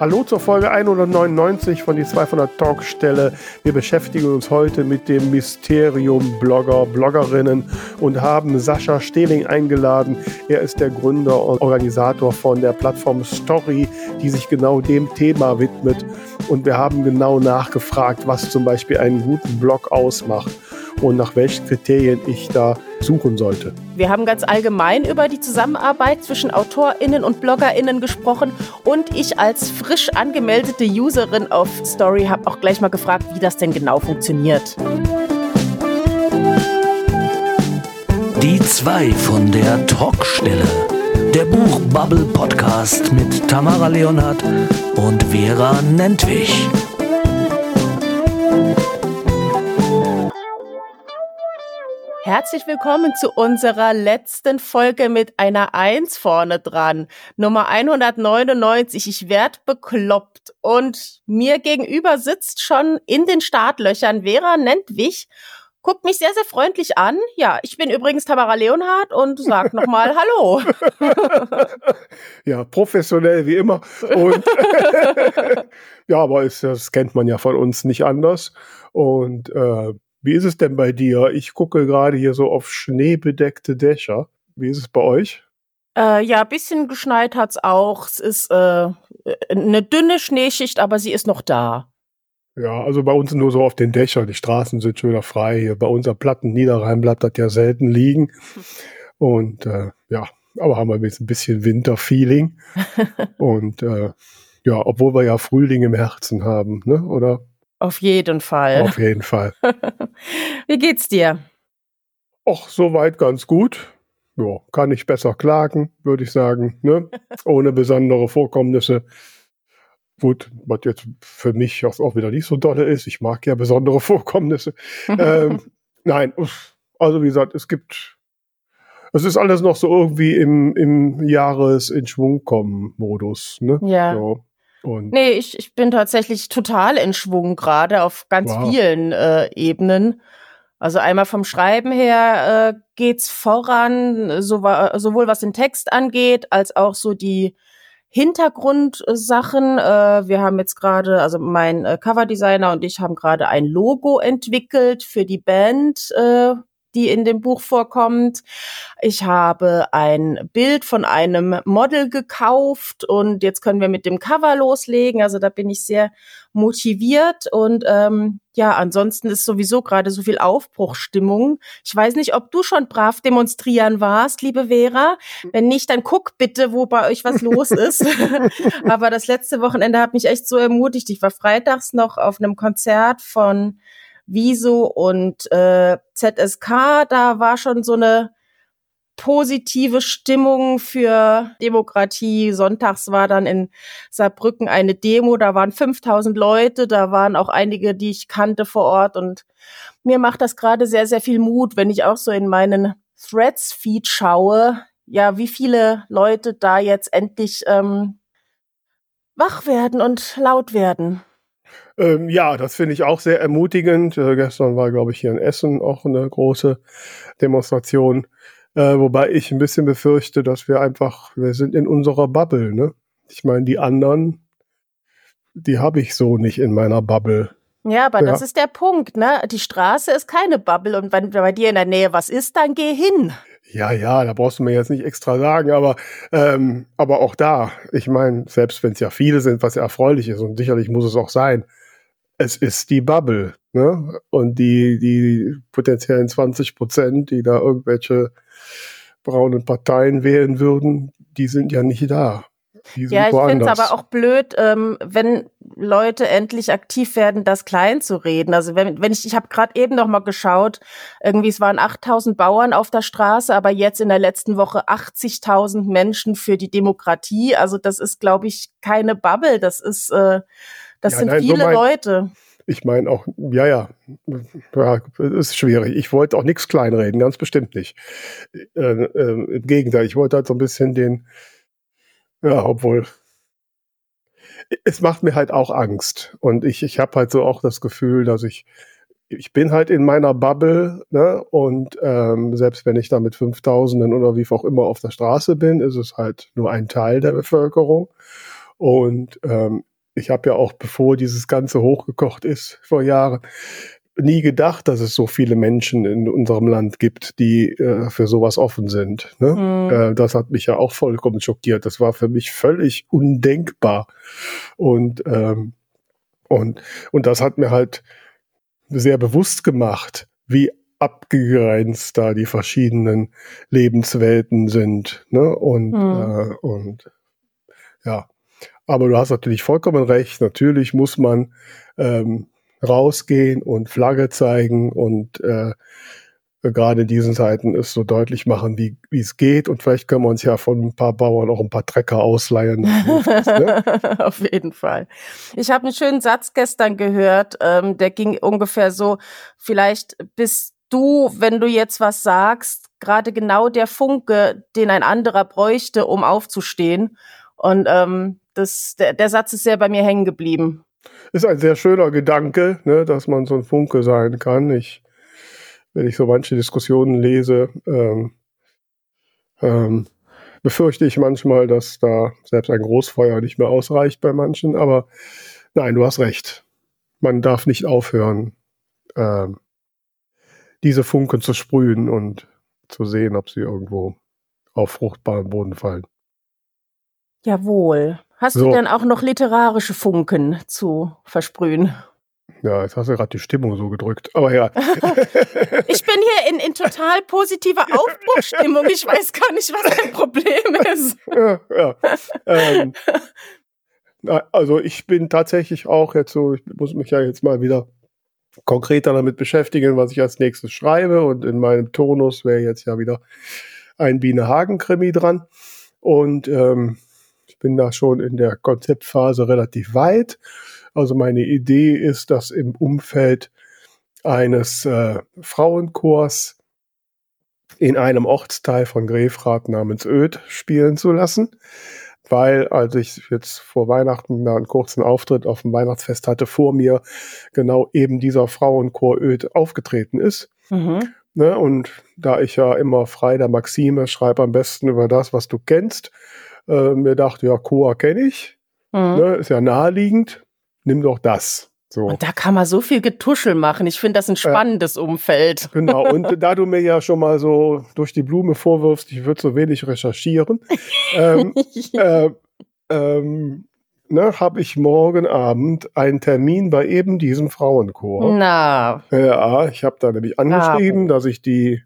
Hallo zur Folge 199 von die 200 Talkstelle. Wir beschäftigen uns heute mit dem Mysterium Blogger, Bloggerinnen und haben Sascha Stehling eingeladen. Er ist der Gründer und Organisator von der Plattform Story, die sich genau dem Thema widmet. Und wir haben genau nachgefragt, was zum Beispiel einen guten Blog ausmacht und nach welchen Kriterien ich da suchen sollte. Wir haben ganz allgemein über die Zusammenarbeit zwischen AutorInnen und BloggerInnen gesprochen und ich als frisch angemeldete Userin auf Story habe auch gleich mal gefragt, wie das denn genau funktioniert. Die zwei von der Talkstelle. Der Buchbubble Podcast mit Tamara Leonhardt und Vera Nentwich. Herzlich willkommen zu unserer letzten Folge mit einer Eins vorne dran. Nummer 199. Ich werd bekloppt. Und mir gegenüber sitzt schon in den Startlöchern Vera Nentwich. Guckt mich sehr, sehr freundlich an. Ja, ich bin übrigens Tamara Leonhardt und sag nochmal Hallo. ja, professionell wie immer. Und ja, aber ist, das kennt man ja von uns nicht anders. Und äh, wie ist es denn bei dir? Ich gucke gerade hier so auf schneebedeckte Dächer. Wie ist es bei euch? Äh, ja, bisschen geschneit hat's auch. Es ist äh, eine dünne Schneeschicht, aber sie ist noch da. Ja, also bei uns nur so auf den Dächern. Die Straßen sind schon wieder frei. Hier bei unserer Platten Niederrhein bleibt das ja selten liegen. Und äh, ja, aber haben wir jetzt ein bisschen Winterfeeling. Und äh, ja, obwohl wir ja Frühling im Herzen haben, ne? Oder auf jeden Fall. Auf jeden Fall. Wie geht's dir? Ach, soweit ganz gut. Ja, kann ich besser klagen, würde ich sagen. Ne? Ohne besondere Vorkommnisse. Gut, was jetzt für mich auch wieder nicht so dolle ist. Ich mag ja besondere Vorkommnisse. ähm, nein, also wie gesagt, es gibt, es ist alles noch so irgendwie im, im Jahres in Schwung kommen Modus. Ne? Ja. So. Und nee, ich, ich bin tatsächlich total in Schwung gerade auf ganz wow. vielen äh, Ebenen. Also einmal vom Schreiben her äh, geht's voran, so, sowohl was den Text angeht, als auch so die Hintergrundsachen. Äh, wir haben jetzt gerade, also mein äh, Coverdesigner und ich haben gerade ein Logo entwickelt für die Band, äh, die in dem Buch vorkommt. Ich habe ein Bild von einem Model gekauft und jetzt können wir mit dem Cover loslegen. Also da bin ich sehr motiviert und ähm, ja, ansonsten ist sowieso gerade so viel Aufbruchstimmung. Ich weiß nicht, ob du schon brav demonstrieren warst, liebe Vera. Wenn nicht, dann guck bitte, wo bei euch was los ist. Aber das letzte Wochenende hat mich echt so ermutigt. Ich war freitags noch auf einem Konzert von Wieso und äh, ZSK, da war schon so eine positive Stimmung für Demokratie. Sonntags war dann in Saarbrücken eine Demo, da waren 5000 Leute, da waren auch einige, die ich kannte vor Ort und mir macht das gerade sehr, sehr viel Mut, wenn ich auch so in meinen Threads-Feed schaue, ja, wie viele Leute da jetzt endlich ähm, wach werden und laut werden. Ähm, ja, das finde ich auch sehr ermutigend. Äh, gestern war, glaube ich, hier in Essen auch eine große Demonstration. Äh, wobei ich ein bisschen befürchte, dass wir einfach, wir sind in unserer Bubble, ne? Ich meine, die anderen, die habe ich so nicht in meiner Bubble. Ja, aber ja. das ist der Punkt, ne? Die Straße ist keine Bubble und wenn bei dir in der Nähe was ist, dann geh hin. Ja, ja, da brauchst du mir jetzt nicht extra sagen, aber, ähm, aber auch da, ich meine, selbst wenn es ja viele sind, was ja erfreulich ist und sicherlich muss es auch sein, es ist die Bubble, ne? Und die, die potenziellen 20 Prozent, die da irgendwelche braunen Parteien wählen würden, die sind ja nicht da. Ja, ich finde es aber auch blöd, ähm, wenn Leute endlich aktiv werden, das klein zu reden. Also wenn, wenn ich, ich habe gerade eben noch mal geschaut, irgendwie es waren 8000 Bauern auf der Straße, aber jetzt in der letzten Woche 80.000 Menschen für die Demokratie. Also das ist, glaube ich, keine Bubble. Das ist, äh, das ja, sind nein, viele so mein, Leute. Ich meine auch, ja, ja, ja, ist schwierig. Ich wollte auch nichts kleinreden, ganz bestimmt nicht. Äh, äh, Im Gegenteil, ich wollte halt so ein bisschen den ja, obwohl. Es macht mir halt auch Angst. Und ich, ich habe halt so auch das Gefühl, dass ich, ich bin halt in meiner Bubble, ne? Und ähm, selbst wenn ich da mit Fünftausenden oder wie auch immer auf der Straße bin, ist es halt nur ein Teil der Bevölkerung. Und ähm, ich habe ja auch, bevor dieses Ganze hochgekocht ist, vor Jahren, nie gedacht, dass es so viele Menschen in unserem Land gibt, die äh, für sowas offen sind. Ne? Mhm. Äh, das hat mich ja auch vollkommen schockiert. Das war für mich völlig undenkbar. Und, ähm, und, und das hat mir halt sehr bewusst gemacht, wie abgegrenzt da die verschiedenen Lebenswelten sind. Ne? Und, mhm. äh, und ja, aber du hast natürlich vollkommen recht. Natürlich muss man ähm, rausgehen und Flagge zeigen und äh, gerade in diesen Zeiten es so deutlich machen, wie wie es geht. Und vielleicht können wir uns ja von ein paar Bauern auch ein paar Trecker ausleihen. ne? Auf jeden Fall. Ich habe einen schönen Satz gestern gehört, ähm, der ging ungefähr so, vielleicht bist du, wenn du jetzt was sagst, gerade genau der Funke, den ein anderer bräuchte, um aufzustehen. Und ähm, das, der, der Satz ist sehr bei mir hängen geblieben. Ist ein sehr schöner Gedanke, ne, dass man so ein Funke sein kann. Ich, wenn ich so manche Diskussionen lese, ähm, ähm, befürchte ich manchmal, dass da selbst ein Großfeuer nicht mehr ausreicht bei manchen. Aber nein, du hast recht. Man darf nicht aufhören, ähm, diese Funken zu sprühen und zu sehen, ob sie irgendwo auf fruchtbaren Boden fallen. Jawohl. Hast so. du denn auch noch literarische Funken zu versprühen? Ja, jetzt hast du gerade die Stimmung so gedrückt. Aber ja. ich bin hier in, in total positiver Aufbruchstimmung. Ich weiß gar nicht, was dein Problem ist. ja, ja. Ähm, also ich bin tatsächlich auch jetzt so, ich muss mich ja jetzt mal wieder konkreter damit beschäftigen, was ich als nächstes schreibe. Und in meinem Tonus wäre jetzt ja wieder ein Biene Hagen-Krimi dran. Und ähm, bin da schon in der Konzeptphase relativ weit. Also meine Idee ist, das im Umfeld eines äh, Frauenchors in einem Ortsteil von Grefrath namens Öd spielen zu lassen. Weil, als ich jetzt vor Weihnachten da einen kurzen Auftritt auf dem Weihnachtsfest hatte, vor mir genau eben dieser Frauenchor Öd aufgetreten ist. Mhm. Ne, und da ich ja immer frei der Maxime schreibe am besten über das, was du kennst, äh, mir dachte, ja, Coa kenne ich. Mhm. Ne, ist ja naheliegend. Nimm doch das. So. Und da kann man so viel Getuschel machen. Ich finde das ein spannendes äh, Umfeld. Genau. Und da du mir ja schon mal so durch die Blume vorwirfst, ich würde so wenig recherchieren, ähm, äh, ähm, ne, habe ich morgen Abend einen Termin bei eben diesem Frauenchor. Na. Ja, ich habe da nämlich angeschrieben, Na. dass ich die,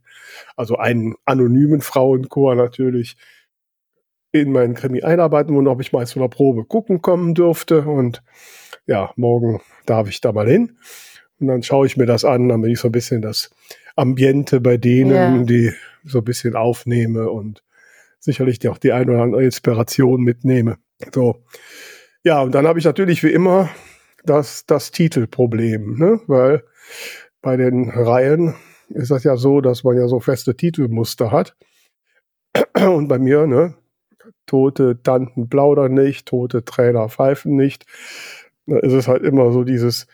also einen anonymen Frauenchor natürlich, in meinen Krimi einarbeiten und ob ich mal zu einer Probe gucken kommen dürfte. Und ja, morgen darf ich da mal hin. Und dann schaue ich mir das an, damit ich so ein bisschen das Ambiente bei denen, yeah. die so ein bisschen aufnehme und sicherlich auch die ein oder andere Inspiration mitnehme. So. Ja, und dann habe ich natürlich wie immer das, das Titelproblem, ne? weil bei den Reihen ist das ja so, dass man ja so feste Titelmuster hat. Und bei mir, ne, tote Tanten plaudern nicht, tote Trainer pfeifen nicht. Da ist es halt immer so dieses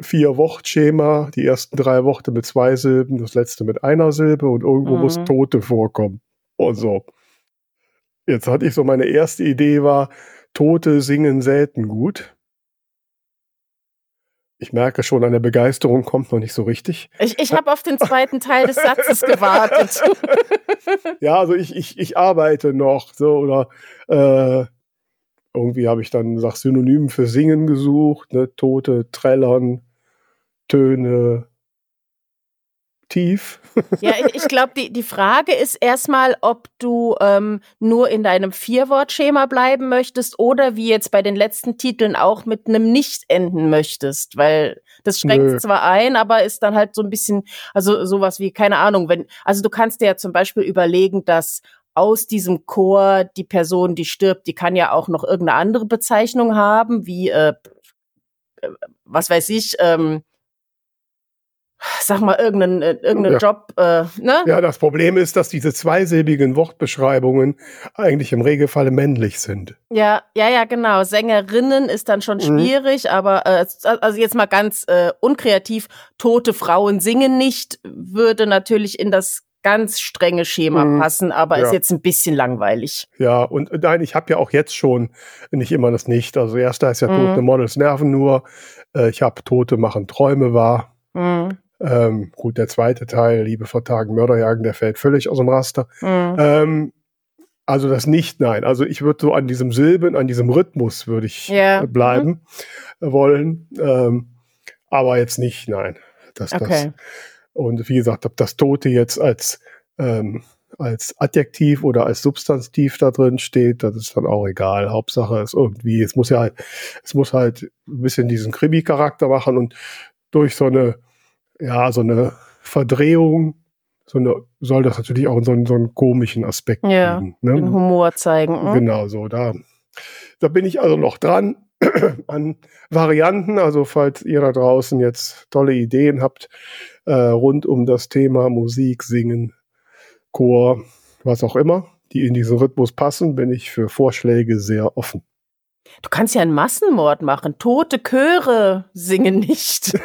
Vier-Wort-Schema, die ersten drei Worte mit zwei Silben, das letzte mit einer Silbe und irgendwo mhm. muss Tote vorkommen. Und so. Jetzt hatte ich so meine erste Idee war, Tote singen selten gut. Ich merke schon, eine Begeisterung kommt noch nicht so richtig. Ich, ich habe auf den zweiten Teil des Satzes gewartet. ja, also ich, ich, ich arbeite noch so oder äh, irgendwie habe ich dann sag Synonym für Singen gesucht, ne, Tote, Trällern, Töne, tief. ja, ich, ich glaube, die, die Frage ist erstmal, ob du ähm, nur in deinem Vier-Wort-Schema bleiben möchtest oder wie jetzt bei den letzten Titeln auch mit einem Nicht enden möchtest, weil das schränkt Nö. zwar ein, aber ist dann halt so ein bisschen, also sowas wie, keine Ahnung, wenn, also du kannst dir ja zum Beispiel überlegen, dass aus diesem Chor die Person, die stirbt, die kann ja auch noch irgendeine andere Bezeichnung haben, wie, äh, äh was weiß ich, ähm, sag mal, irgendeinen, äh, irgendeinen ja. Job, äh, ne? Ja, das Problem ist, dass diese zweisilbigen Wortbeschreibungen eigentlich im Regelfall männlich sind. Ja, ja, ja, genau. Sängerinnen ist dann schon mhm. schwierig, mhm. aber äh, also jetzt mal ganz äh, unkreativ, tote Frauen singen nicht, würde natürlich in das ganz strenge Schema Mhm. passen, aber Ja. ist jetzt ein bisschen langweilig. Ja, und äh, nein, ich habe ja auch jetzt schon nicht immer das nicht. Also erst da ist ja Mhm. Tote Models nerven nur. Äh, ich habe Tote machen Träume wahr. Mhm. Ähm, gut, der zweite Teil, Liebe vor Tagen, Mörderjagen, der fällt völlig aus dem Raster. Mhm. Ähm, also das nicht, nein. Also ich würde so an diesem Silben, an diesem Rhythmus würde ich Ja. äh, bleiben äh, wollen. Ähm, aber jetzt nicht, nein. Das, das. Okay. Und wie gesagt, ob das Tote jetzt als, ähm, als Adjektiv oder als Substantiv da drin steht, das ist dann auch egal. Hauptsache ist irgendwie, es muss ja halt, es muss halt ein bisschen diesen Krimi-Charakter machen und durch so eine, ja, so eine Verdrehung, so eine, soll das natürlich auch so einen, so einen komischen Aspekt Ja. Den Ne? Humor zeigen. mhm. Genau so, da, da bin ich also noch dran an Varianten. Also falls ihr da draußen jetzt tolle Ideen habt äh, rund um das Thema Musik, Singen, Chor, was auch immer, die in diesen Rhythmus passen, bin ich für Vorschläge sehr offen. Du kannst ja einen Massenmord machen. Tote Chöre singen nicht.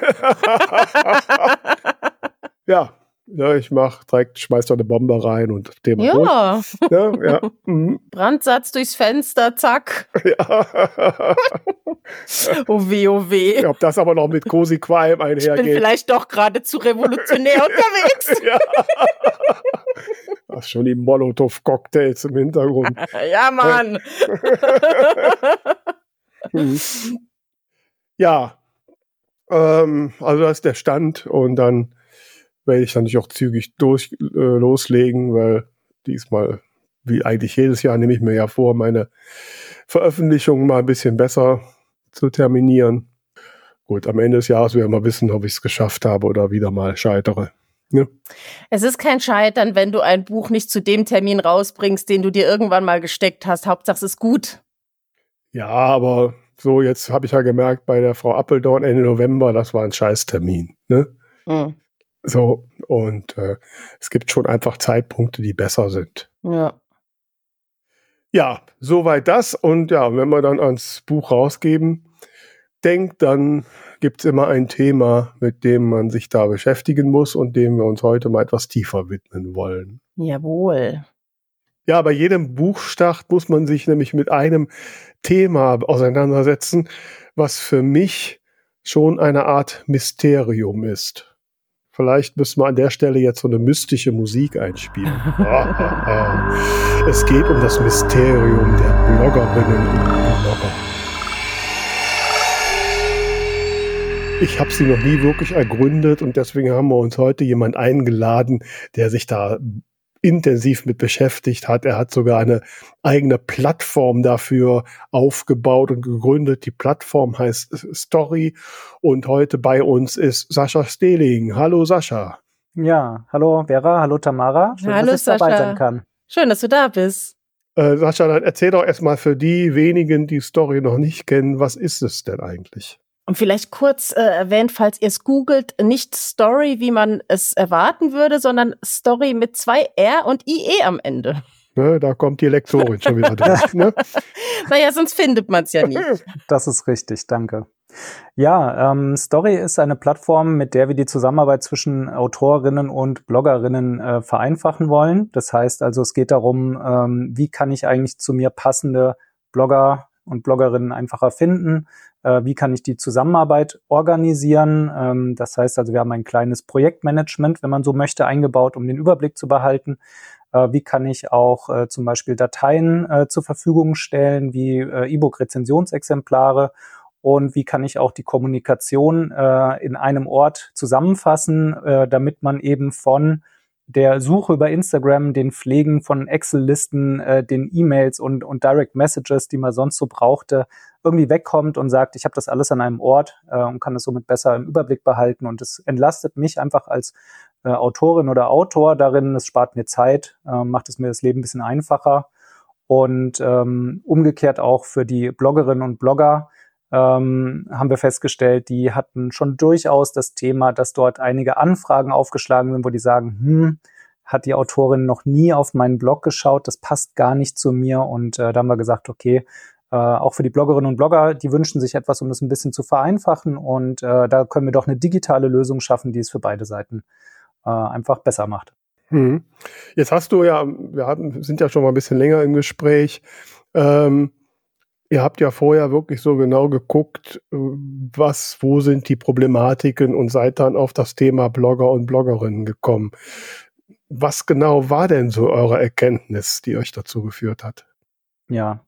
ja, ja, ich mach direkt, schmeiß da eine Bombe rein und Thema durch. ja, Ja, ja, mhm, Brandsatz durchs Fenster, zack. ja. Oh weh, oh weh. Ob das aber noch mit Cosi Qualm ich bin einhergeht. vielleicht doch gerade zu revolutionär unterwegs. ja. Hast schon die Molotow-Cocktails im Hintergrund. ja, Mann. Mhm. ja, ähm, also das ist der Stand und dann werde ich dann natürlich auch zügig durch, äh, loslegen, weil diesmal, wie eigentlich jedes Jahr, nehme ich mir ja vor, meine Veröffentlichungen mal ein bisschen besser zu terminieren. Gut, am Ende des Jahres werden wir wissen, ob ich es geschafft habe oder wieder mal scheitere. Es ist kein Scheitern, wenn du ein Buch nicht zu dem Termin rausbringst, den du dir irgendwann mal gesteckt hast. Hauptsache es ist gut. Ja, aber so, jetzt habe ich ja gemerkt, bei der Frau Appeldorn Ende November, das war ein Scheißtermin. Ne? Hm. So, und äh, es gibt schon einfach Zeitpunkte, die besser sind. Ja. Ja, soweit das. Und ja, wenn wir dann ans Buch rausgeben, denkt, dann gibt es immer ein Thema, mit dem man sich da beschäftigen muss und dem wir uns heute mal etwas tiefer widmen wollen. Jawohl. Ja, bei jedem Buchstart muss man sich nämlich mit einem Thema auseinandersetzen, was für mich schon eine Art Mysterium ist. Vielleicht müssen wir an der Stelle jetzt so eine mystische Musik einspielen. Ah, ah, ah. Es geht um das Mysterium der Bloggerinnen und Blogger. Ich habe sie noch nie wirklich ergründet und deswegen haben wir uns heute jemand eingeladen, der sich da intensiv mit beschäftigt hat. Er hat sogar eine eigene Plattform dafür aufgebaut und gegründet. Die Plattform heißt Story und heute bei uns ist Sascha Stehling. Hallo Sascha. Ja, hallo Vera, hallo Tamara. Schön, Hallo, dass ich dabei Sascha. sein kann. Schön, dass du da bist. Äh, Sascha, dann erzähl doch erstmal für die wenigen, die Story noch nicht kennen, was ist es denn eigentlich? Und vielleicht kurz äh, erwähnt, falls ihr es googelt, nicht Story, wie man es erwarten würde, sondern Story mit zwei R und IE am Ende. Ne, da kommt die Lektorin schon wieder durch. Ne? Naja, sonst findet man es ja nicht. Das ist richtig, danke. Ja, ähm, Story ist eine Plattform, mit der wir die Zusammenarbeit zwischen Autorinnen und Bloggerinnen äh, vereinfachen wollen. Das heißt also, es geht darum, ähm, wie kann ich eigentlich zu mir passende Blogger und Bloggerinnen einfacher finden? Äh, wie kann ich die Zusammenarbeit organisieren? Ähm, das heißt also, wir haben ein kleines Projektmanagement, wenn man so möchte, eingebaut, um den Überblick zu behalten. Äh, wie kann ich auch äh, zum Beispiel Dateien zur Verfügung stellen, wie E-Book-Rezensionsexemplare? Und wie kann ich auch die Kommunikation in einem Ort zusammenfassen, damit man eben von der Suche über Instagram, den Pflegen von Excel-Listen, äh, den E-Mails und, und Direct Messages, die man sonst so brauchte, irgendwie wegkommt und sagt, ich habe das alles an einem Ort äh, und kann das somit besser im Überblick behalten. Und es entlastet mich einfach als äh, Autorin oder Autor darin, es spart mir Zeit, äh, macht es mir das Leben ein bisschen einfacher. Und ähm, umgekehrt auch für die Bloggerinnen und Blogger ähm, haben wir festgestellt, die hatten schon durchaus das Thema, dass dort einige Anfragen aufgeschlagen sind, wo die sagen, hm, hat die Autorin noch nie auf meinen Blog geschaut, das passt gar nicht zu mir. Und äh, da haben wir gesagt, okay, äh, auch für die Bloggerinnen und Blogger, die wünschen sich etwas, um das ein bisschen zu vereinfachen. Und äh, da können wir doch eine digitale Lösung schaffen, die es für beide Seiten äh, einfach besser macht. Hm. Jetzt hast du ja, wir hatten, sind ja schon mal ein bisschen länger im Gespräch. Ähm, ihr habt ja vorher wirklich so genau geguckt, was, wo sind die Problematiken und seid dann auf das Thema Blogger und Bloggerinnen gekommen. Was genau war denn so eure Erkenntnis, die euch dazu geführt hat? Ja.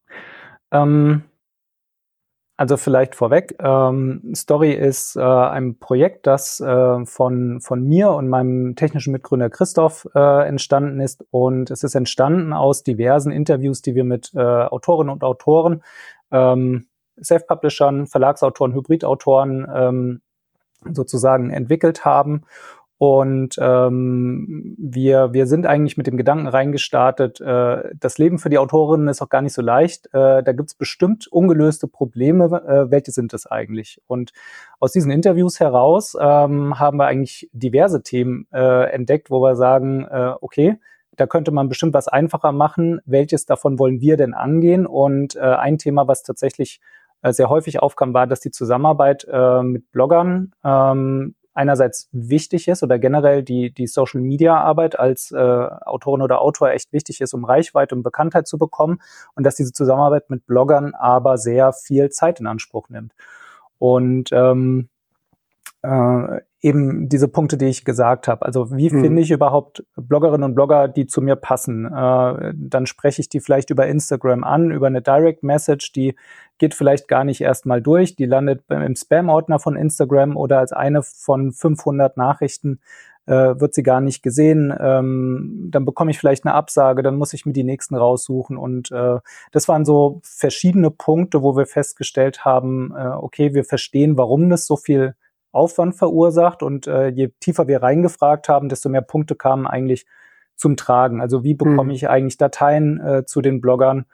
Ähm, also vielleicht vorweg, ähm, Story ist äh, ein Projekt, das äh, von, von mir und meinem technischen Mitgründer Christoph äh, entstanden ist. Und es ist entstanden aus diversen Interviews, die wir mit äh, Autorinnen und Autoren, ähm, Self-Publishern, Verlagsautoren, Hybridautoren ähm, sozusagen entwickelt haben. Und ähm, wir, wir sind eigentlich mit dem Gedanken reingestartet, äh, das Leben für die Autorinnen ist auch gar nicht so leicht. Äh, da gibt es bestimmt ungelöste Probleme. Äh, welche sind es eigentlich? Und aus diesen Interviews heraus ähm, haben wir eigentlich diverse Themen äh, entdeckt, wo wir sagen, äh, okay, da könnte man bestimmt was einfacher machen. Welches davon wollen wir denn angehen? Und äh, ein Thema, was tatsächlich äh, sehr häufig aufkam, war, dass die Zusammenarbeit äh, mit Bloggern ähm, einerseits wichtig ist oder generell die, die Social Media Arbeit als äh, Autorin oder Autor echt wichtig ist, um Reichweite und Bekanntheit zu bekommen und dass diese Zusammenarbeit mit Bloggern aber sehr viel Zeit in Anspruch nimmt. Und ähm, äh, eben diese Punkte, die ich gesagt habe. Also wie mhm. finde ich überhaupt Bloggerinnen und Blogger, die zu mir passen? Äh, dann spreche ich die vielleicht über Instagram an, über eine Direct Message, die geht vielleicht gar nicht erstmal durch, die landet im Spam-Ordner von Instagram oder als eine von 500 Nachrichten äh, wird sie gar nicht gesehen. Ähm, dann bekomme ich vielleicht eine Absage, dann muss ich mir die nächsten raussuchen. Und äh, das waren so verschiedene Punkte, wo wir festgestellt haben, äh, okay, wir verstehen, warum das so viel Aufwand verursacht. Und äh, je tiefer wir reingefragt haben, desto mehr Punkte kamen eigentlich zum Tragen. Also wie bekomme mhm. ich eigentlich Dateien äh, zu den Bloggern?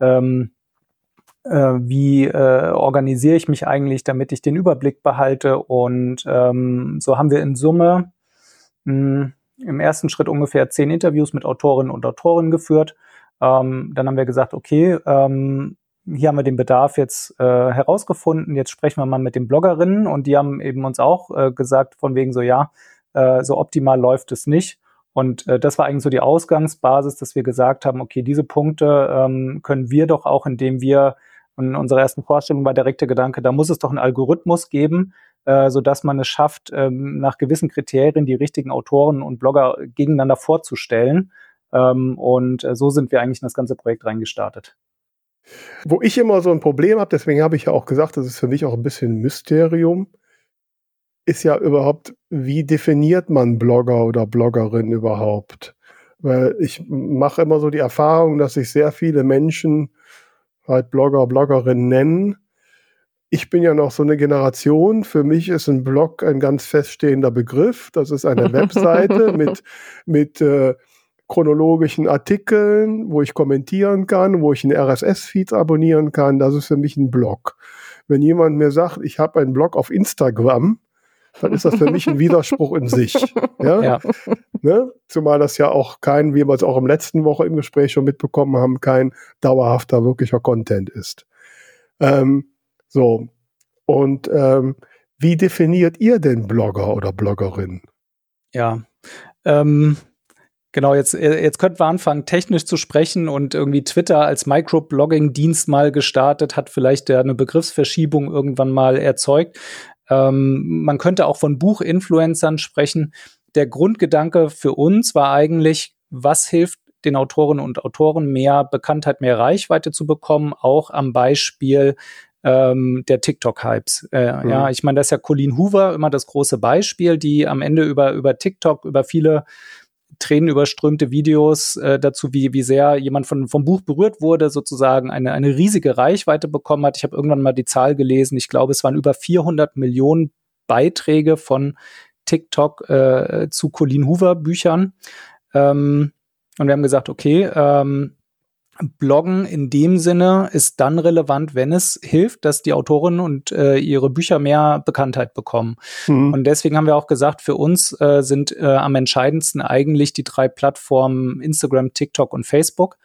Ähm, äh, wie äh, organisiere ich mich eigentlich, damit ich den Überblick behalte? Und ähm, so haben wir in Summe mh, im ersten Schritt ungefähr zehn Interviews mit Autorinnen und Autoren geführt. Ähm, dann haben wir gesagt, okay, ähm, hier haben wir den Bedarf jetzt äh, herausgefunden, jetzt sprechen wir mal mit den Bloggerinnen und die haben eben uns auch äh, gesagt, von wegen so, ja, äh, so optimal läuft es nicht. Und äh, das war eigentlich so die Ausgangsbasis, dass wir gesagt haben, okay, diese Punkte ähm, können wir doch auch, indem wir in unserer ersten Vorstellung war direkt der Gedanke, da muss es doch einen Algorithmus geben, äh, so dass man es schafft, ähm, nach gewissen Kriterien die richtigen Autoren und Blogger gegeneinander vorzustellen. Ähm, und äh, so sind wir eigentlich in das ganze Projekt reingestartet. Wo ich immer so ein Problem habe, deswegen habe ich ja auch gesagt, das ist für mich auch ein bisschen Mysterium, ist ja überhaupt, wie definiert man Blogger oder Bloggerin überhaupt? Weil ich mache immer so die Erfahrung, dass sich sehr viele Menschen halt Blogger, Bloggerinnen nennen. Ich bin ja noch so eine Generation. Für mich ist ein Blog ein ganz feststehender Begriff. Das ist eine Webseite mit, mit äh, chronologischen Artikeln, wo ich kommentieren kann, wo ich einen RSS-Feed abonnieren kann. Das ist für mich ein Blog. Wenn jemand mir sagt, ich habe einen Blog auf Instagram, dann ist das für mich ein Widerspruch in sich. Ja? ja. Ne? Zumal das ja auch kein, wie wir es auch im letzten Woche im Gespräch schon mitbekommen haben, kein dauerhafter, wirklicher Content ist. Ähm, so. Und ähm, wie definiert ihr denn Blogger oder Bloggerin? Ja. Ähm, Genau, jetzt, jetzt könnten wir anfangen, technisch zu sprechen und irgendwie Twitter als Microblogging-Dienst mal gestartet, hat vielleicht eine Begriffsverschiebung irgendwann mal erzeugt. Ähm, man könnte auch von Buchinfluencern sprechen. Der Grundgedanke für uns war eigentlich, was hilft den Autorinnen und Autoren mehr Bekanntheit, mehr Reichweite zu bekommen, auch am Beispiel ähm, der TikTok-Hypes. Äh, mhm. Ja, ich meine, das ist ja Colleen Hoover immer das große Beispiel, die am Ende über, über TikTok, über viele tränenüberströmte Videos äh, dazu, wie, wie sehr jemand von, vom Buch berührt wurde, sozusagen eine, eine riesige Reichweite bekommen hat. Ich habe irgendwann mal die Zahl gelesen, ich glaube, es waren über 400 Millionen Beiträge von TikTok äh, zu Colleen Hoover Büchern. Ähm, und wir haben gesagt, okay, ähm, Bloggen in dem Sinne ist dann relevant, wenn es hilft, dass die Autorinnen und äh, ihre Bücher mehr Bekanntheit bekommen. Mhm. Und deswegen haben wir auch gesagt, für uns äh, sind äh, am entscheidendsten eigentlich die drei Plattformen Instagram, TikTok und Facebook,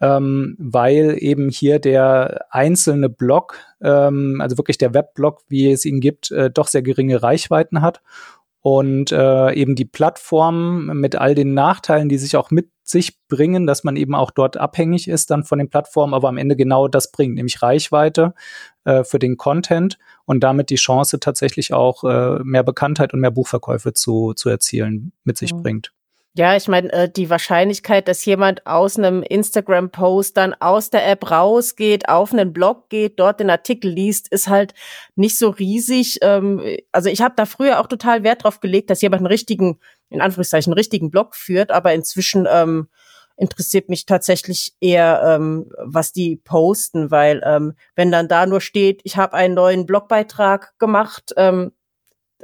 ähm, weil eben hier der einzelne Blog, ähm, also wirklich der Webblog, wie es ihn gibt, äh, doch sehr geringe Reichweiten hat und äh, eben die Plattform mit all den Nachteilen, die sich auch mit sich bringen, dass man eben auch dort abhängig ist dann von den Plattformen, aber am Ende genau das bringt, nämlich Reichweite äh, für den Content und damit die Chance tatsächlich auch äh, mehr Bekanntheit und mehr Buchverkäufe zu, zu erzielen mit sich mhm. bringt. Ja, ich meine, äh, die Wahrscheinlichkeit, dass jemand aus einem Instagram-Post dann aus der App rausgeht, auf einen Blog geht, dort den Artikel liest, ist halt nicht so riesig. Ähm, also ich habe da früher auch total Wert drauf gelegt, dass jemand einen richtigen, in Anführungszeichen, richtigen Blog führt, aber inzwischen ähm, interessiert mich tatsächlich eher, ähm, was die posten, weil ähm, wenn dann da nur steht, ich habe einen neuen Blogbeitrag gemacht, ähm,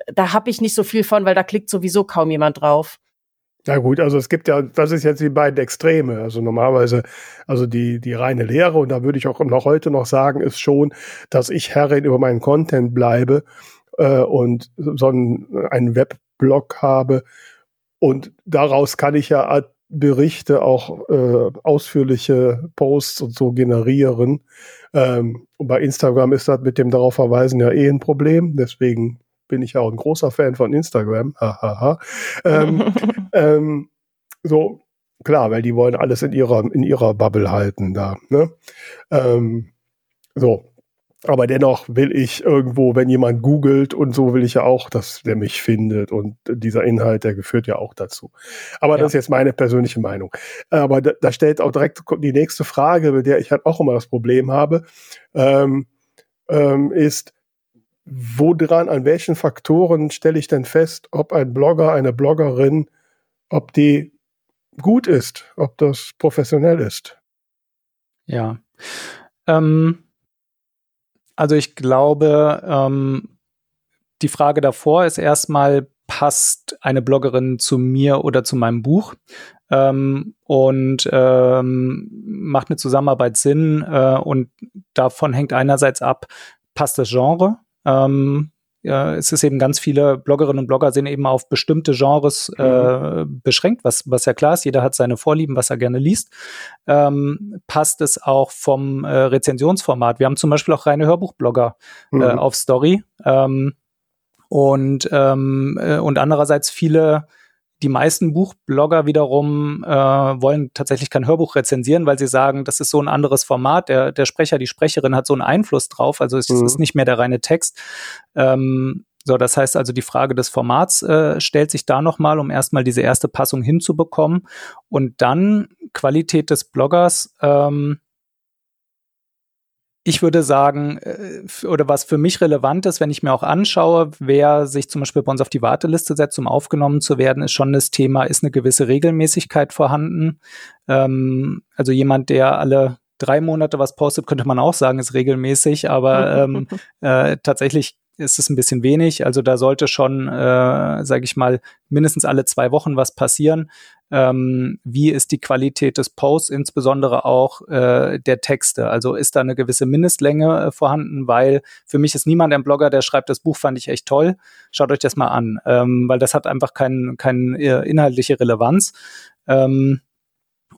da habe ich nicht so viel von, weil da klickt sowieso kaum jemand drauf. Ja gut, also es gibt ja, das ist jetzt die beiden Extreme. Also normalerweise, also die, die reine Lehre, und da würde ich auch noch heute noch sagen, ist schon, dass ich Herrin über meinen Content bleibe äh, und so einen, einen Webblog habe. Und daraus kann ich ja Berichte, auch äh, ausführliche Posts und so generieren. Ähm, und bei Instagram ist das mit dem darauf verweisen ja eh ein Problem. Deswegen bin ich ja auch ein großer Fan von Instagram. ähm, ähm, so, klar, weil die wollen alles in ihrer, in ihrer Bubble halten da. Ne? Ähm, so. Aber dennoch will ich irgendwo, wenn jemand googelt und so, will ich ja auch, dass der mich findet. Und dieser Inhalt, der geführt ja auch dazu. Aber ja. das ist jetzt meine persönliche Meinung. Aber da, da, stellt auch direkt die nächste Frage, mit der ich halt auch immer das Problem habe, ähm, ähm, ist, woran, an welchen Faktoren stelle ich denn fest, ob ein Blogger, eine Bloggerin, ob die gut ist, ob das professionell ist? Ja. Ähm, also ich glaube, ähm, die Frage davor ist erstmal, passt eine Bloggerin zu mir oder zu meinem Buch? Ähm, und ähm, macht eine Zusammenarbeit Sinn? Äh, und davon hängt einerseits ab, passt das Genre? Ähm, ja, es ist eben ganz viele Bloggerinnen und Blogger sind eben auf bestimmte Genres äh, mhm. beschränkt, was, was ja klar ist. Jeder hat seine Vorlieben, was er gerne liest. Ähm, passt es auch vom äh, Rezensionsformat. Wir haben zum Beispiel auch reine Hörbuchblogger äh, mhm. äh, auf Story. Ähm, und, ähm, äh, und andererseits viele die meisten Buchblogger wiederum äh, wollen tatsächlich kein Hörbuch rezensieren, weil sie sagen, das ist so ein anderes Format. Der, der Sprecher, die Sprecherin hat so einen Einfluss drauf. Also es mhm. ist nicht mehr der reine Text. Ähm, so, das heißt also, die Frage des Formats äh, stellt sich da nochmal, um erstmal diese erste Passung hinzubekommen. Und dann Qualität des Bloggers. Ähm, ich würde sagen, äh, oder was für mich relevant ist, wenn ich mir auch anschaue, wer sich zum Beispiel bei uns auf die Warteliste setzt, um aufgenommen zu werden, ist schon das Thema, ist eine gewisse Regelmäßigkeit vorhanden. Ähm, also jemand, der alle drei Monate was postet, könnte man auch sagen, ist regelmäßig, aber ähm, äh, tatsächlich ist es ein bisschen wenig. Also da sollte schon, äh, sage ich mal, mindestens alle zwei Wochen was passieren. Ähm, wie ist die Qualität des Posts, insbesondere auch äh, der Texte? Also ist da eine gewisse Mindestlänge äh, vorhanden, weil für mich ist niemand ein Blogger, der schreibt, das Buch fand ich echt toll. Schaut euch das mal an, ähm, weil das hat einfach keine kein, äh, inhaltliche Relevanz. Ähm,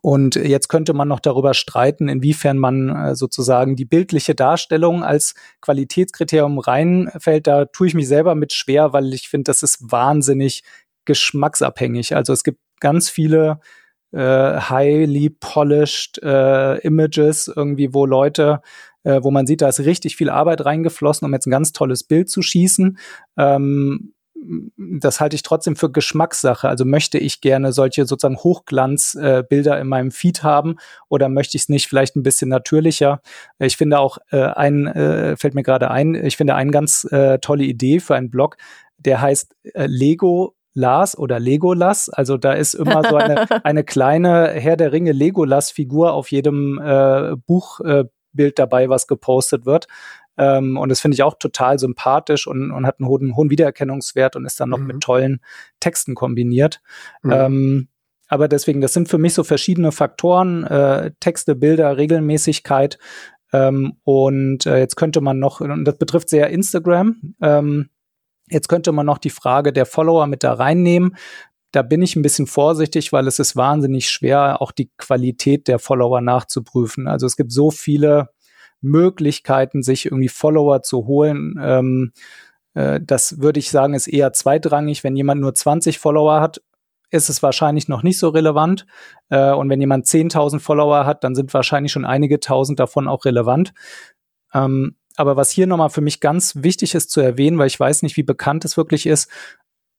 und jetzt könnte man noch darüber streiten, inwiefern man äh, sozusagen die bildliche Darstellung als Qualitätskriterium reinfällt. Da tue ich mich selber mit schwer, weil ich finde, das ist wahnsinnig geschmacksabhängig. Also es gibt ganz viele äh, highly polished äh, Images irgendwie, wo Leute äh, wo man sieht, da ist richtig viel Arbeit reingeflossen, um jetzt ein ganz tolles Bild zu schießen. Ähm, das halte ich trotzdem für Geschmackssache. Also möchte ich gerne solche sozusagen Hochglanzbilder äh, in meinem Feed haben oder möchte ich es nicht vielleicht ein bisschen natürlicher? Ich finde auch äh, ein, äh, fällt mir gerade ein, ich finde eine ganz äh, tolle Idee für einen Blog, der heißt äh, Lego Lars oder Legolas. Also da ist immer so eine, eine kleine Herr der Ringe Legolas-Figur auf jedem äh, Buchbild äh, dabei, was gepostet wird. Ähm, und das finde ich auch total sympathisch und, und hat einen hohen, hohen Wiedererkennungswert und ist dann noch mhm. mit tollen Texten kombiniert. Mhm. Ähm, aber deswegen, das sind für mich so verschiedene Faktoren, äh, Texte, Bilder, Regelmäßigkeit. Ähm, und äh, jetzt könnte man noch, und das betrifft sehr Instagram, ähm, jetzt könnte man noch die Frage der Follower mit da reinnehmen. Da bin ich ein bisschen vorsichtig, weil es ist wahnsinnig schwer, auch die Qualität der Follower nachzuprüfen. Also es gibt so viele Möglichkeiten, sich irgendwie Follower zu holen. Ähm, äh, das würde ich sagen, ist eher zweitrangig. Wenn jemand nur 20 Follower hat, ist es wahrscheinlich noch nicht so relevant. Äh, und wenn jemand 10.000 Follower hat, dann sind wahrscheinlich schon einige tausend davon auch relevant. Ähm, aber was hier nochmal für mich ganz wichtig ist zu erwähnen, weil ich weiß nicht, wie bekannt es wirklich ist,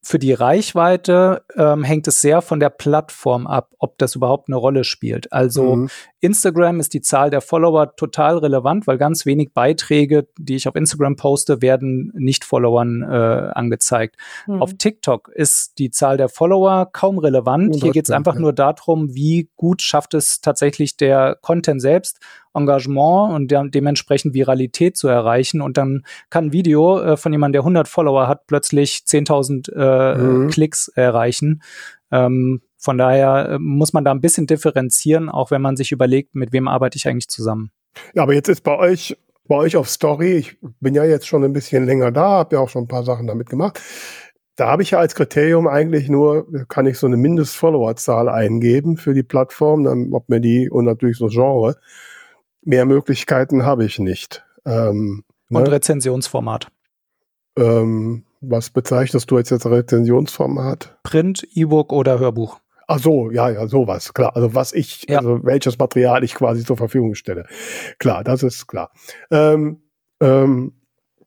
für die Reichweite ähm, hängt es sehr von der Plattform ab, ob das überhaupt eine Rolle spielt. Also mhm. Instagram ist die Zahl der Follower total relevant, weil ganz wenig Beiträge, die ich auf Instagram poste, werden Nicht-Followern äh, angezeigt. Mhm. Auf TikTok ist die Zahl der Follower kaum relevant. Hier geht es einfach ja. nur darum, wie gut schafft es tatsächlich der Content selbst Engagement und de dementsprechend Viralität zu erreichen. Und dann kann ein Video äh, von jemandem, der 100 Follower hat, plötzlich 10.000 äh, mhm. Klicks erreichen. Ähm, von daher äh, muss man da ein bisschen differenzieren, auch wenn man sich überlegt, mit wem arbeite ich eigentlich zusammen. Ja, aber jetzt ist bei euch, bei euch auf Story, ich bin ja jetzt schon ein bisschen länger da, habe ja auch schon ein paar Sachen damit gemacht. Da habe ich ja als Kriterium eigentlich nur, kann ich so eine Mindest-Follower-Zahl eingeben für die Plattform, dann, ob mir die und natürlich so Genre. Mehr Möglichkeiten habe ich nicht. Ähm, und ne? Rezensionsformat. Ähm, was bezeichnest du jetzt als Rezensionsformat? Print, E-Book oder Hörbuch? Ach so, ja, ja, sowas, klar. Also was ich, ja. also welches Material ich quasi zur Verfügung stelle. Klar, das ist klar. Ähm, ähm,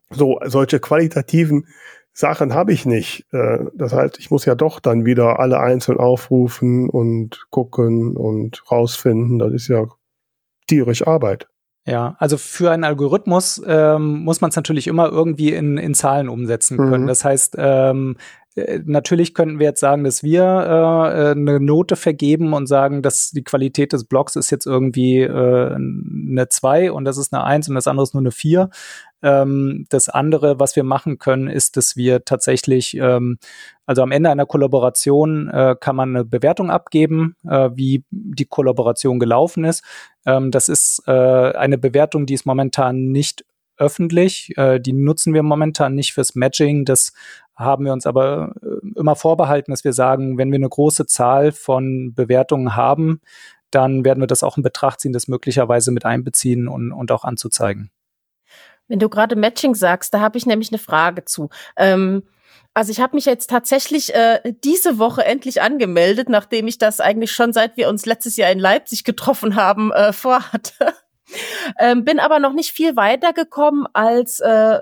so, solche qualitativen Sachen habe ich nicht. Äh, das heißt, ich muss ja doch dann wieder alle einzeln aufrufen und gucken und rausfinden. Das ist ja tierisch Arbeit. Ja, also für einen Algorithmus ähm, muss man es natürlich immer irgendwie in, in Zahlen umsetzen können. Mhm. Das heißt, ähm, äh, natürlich könnten wir jetzt sagen, dass wir äh, eine Note vergeben und sagen, dass die Qualität des Blogs ist jetzt irgendwie äh, eine 2 und das ist eine 1 und das andere ist nur eine 4. Ähm, das andere, was wir machen können, ist, dass wir tatsächlich, ähm, also am Ende einer Kollaboration äh, kann man eine Bewertung abgeben, äh, wie die Kollaboration gelaufen ist. Ähm, das ist äh, eine Bewertung, die ist momentan nicht öffentlich. Äh, die nutzen wir momentan nicht fürs Matching. Das haben wir uns aber äh, immer vorbehalten, dass wir sagen, wenn wir eine große Zahl von Bewertungen haben, dann werden wir das auch in Betracht ziehen, das möglicherweise mit einbeziehen und, und auch anzuzeigen. Wenn du gerade Matching sagst, da habe ich nämlich eine Frage zu. Ähm, also ich habe mich jetzt tatsächlich äh, diese Woche endlich angemeldet, nachdem ich das eigentlich schon seit wir uns letztes Jahr in Leipzig getroffen haben äh, vorhatte. Ähm, bin aber noch nicht viel weiter gekommen als äh,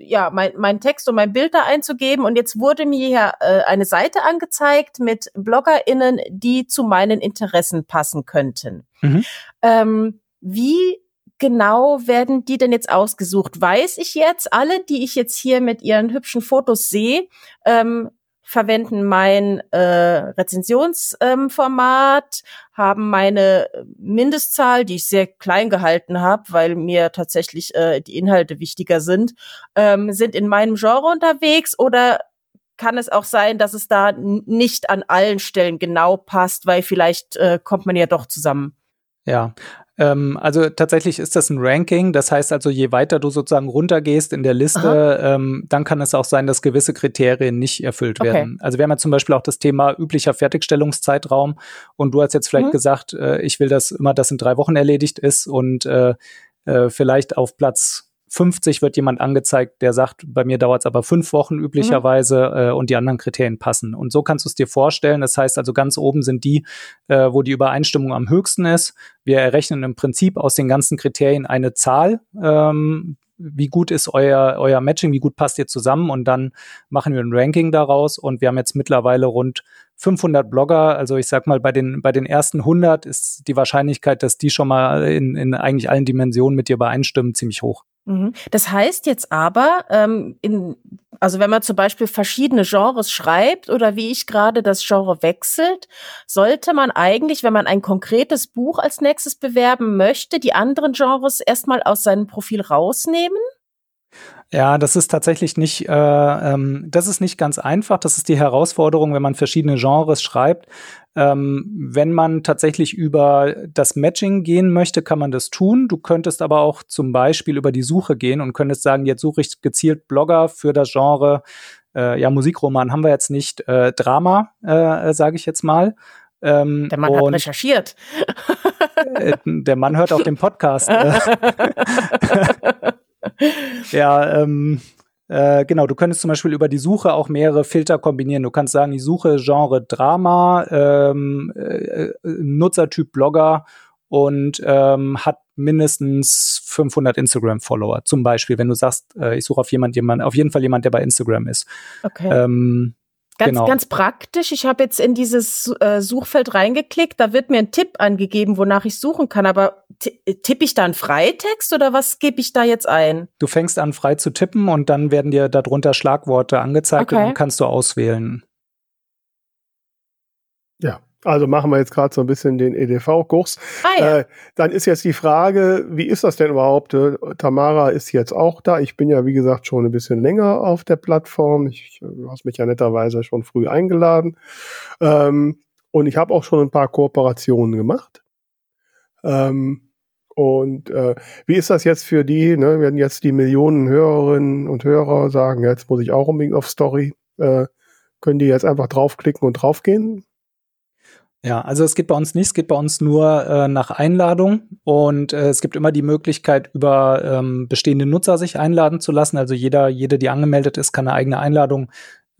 ja, mein, mein Text und mein Bild da einzugeben. Und jetzt wurde mir ja äh, eine Seite angezeigt mit BloggerInnen, die zu meinen Interessen passen könnten. Mhm. Ähm, wie genau werden die denn jetzt ausgesucht? Weiß ich jetzt, alle, die ich jetzt hier mit ihren hübschen Fotos sehe, ähm, verwenden mein äh, Rezensionsformat, ähm, haben meine Mindestzahl, die ich sehr klein gehalten habe, weil mir tatsächlich äh, die Inhalte wichtiger sind, ähm, sind in meinem Genre unterwegs oder kann es auch sein, dass es da nicht an allen Stellen genau passt, weil vielleicht äh, kommt man ja doch zusammen. Ja, ähm, also tatsächlich ist das ein Ranking. Das heißt also, je weiter du sozusagen runtergehst in der Liste, ähm, dann kann es auch sein, dass gewisse Kriterien nicht erfüllt okay. werden. Also wir haben ja zum Beispiel auch das Thema üblicher Fertigstellungszeitraum. Und du hast jetzt vielleicht mhm. gesagt, äh, ich will, dass immer das in drei Wochen erledigt ist und äh, äh, vielleicht auf Platz 50 wird jemand angezeigt, der sagt, bei mir dauert es aber fünf Wochen üblicherweise mhm. äh, und die anderen Kriterien passen. Und so kannst du es dir vorstellen. Das heißt also, ganz oben sind die, äh, wo die Übereinstimmung am höchsten ist. Wir errechnen im Prinzip aus den ganzen Kriterien eine Zahl, ähm, wie gut ist euer, euer Matching, wie gut passt ihr zusammen und dann machen wir ein Ranking daraus und wir haben jetzt mittlerweile rund 500 Blogger, also ich sag mal, bei den, bei den ersten 100 ist die Wahrscheinlichkeit, dass die schon mal in, in eigentlich allen Dimensionen mit dir übereinstimmen, ziemlich hoch. Mhm. Das heißt jetzt aber, ähm, in, also wenn man zum Beispiel verschiedene Genres schreibt oder wie ich gerade das Genre wechselt, sollte man eigentlich, wenn man ein konkretes Buch als nächstes bewerben möchte, die anderen Genres erstmal aus seinem Profil rausnehmen? Ja, das ist tatsächlich nicht, äh, ähm, das ist nicht ganz einfach. Das ist die Herausforderung, wenn man verschiedene Genres schreibt. Ähm, wenn man tatsächlich über das Matching gehen möchte, kann man das tun. Du könntest aber auch zum Beispiel über die Suche gehen und könntest sagen, jetzt suche ich gezielt Blogger für das Genre. Äh, ja, Musikroman haben wir jetzt nicht, äh, Drama, äh, sage ich jetzt mal. Ähm, der Mann hat recherchiert. Äh, der Mann hört auch den Podcast. ja, ähm, Äh, genau, du könntest zum Beispiel über die Suche auch mehrere Filter kombinieren. Du kannst sagen, ich suche Genre Drama, ähm, äh, Nutzertyp Blogger und ähm, hat mindestens 500 Instagram-Follower. Zum Beispiel, wenn du sagst, äh, ich suche auf jemand, jemand, auf jeden Fall jemand, der bei Instagram ist. Okay. Ähm, Ganz, genau. ganz praktisch. Ich habe jetzt in dieses äh, Suchfeld reingeklickt. Da wird mir ein Tipp angegeben, wonach ich suchen kann. Aber tippe ich da einen Freitext oder was gebe ich da jetzt ein? Du fängst an frei zu tippen und dann werden dir darunter Schlagworte angezeigt Okay. und dann kannst du auswählen. Ja, also machen wir jetzt gerade so ein bisschen den EDV-Kurs. Ah ja. Äh, dann ist jetzt die Frage, wie ist das denn überhaupt? Äh, Tamara ist jetzt auch da. Ich bin ja, wie gesagt, schon ein bisschen länger auf der Plattform. Ich, äh, du hast mich ja netterweise schon früh eingeladen. Ähm, und ich habe auch schon ein paar Kooperationen gemacht. Ähm, und äh, wie ist das jetzt für die, ne, wenn jetzt die Millionen Hörerinnen und Hörer sagen, jetzt muss ich auch unbedingt auf Story, äh, können die jetzt einfach draufklicken und draufgehen? Ja, also es geht bei uns nicht, es geht bei uns nur äh, nach Einladung und äh, es gibt immer die Möglichkeit, über ähm, bestehende Nutzer sich einladen zu lassen. Also jeder, jede, die angemeldet ist, kann eine eigene Einladung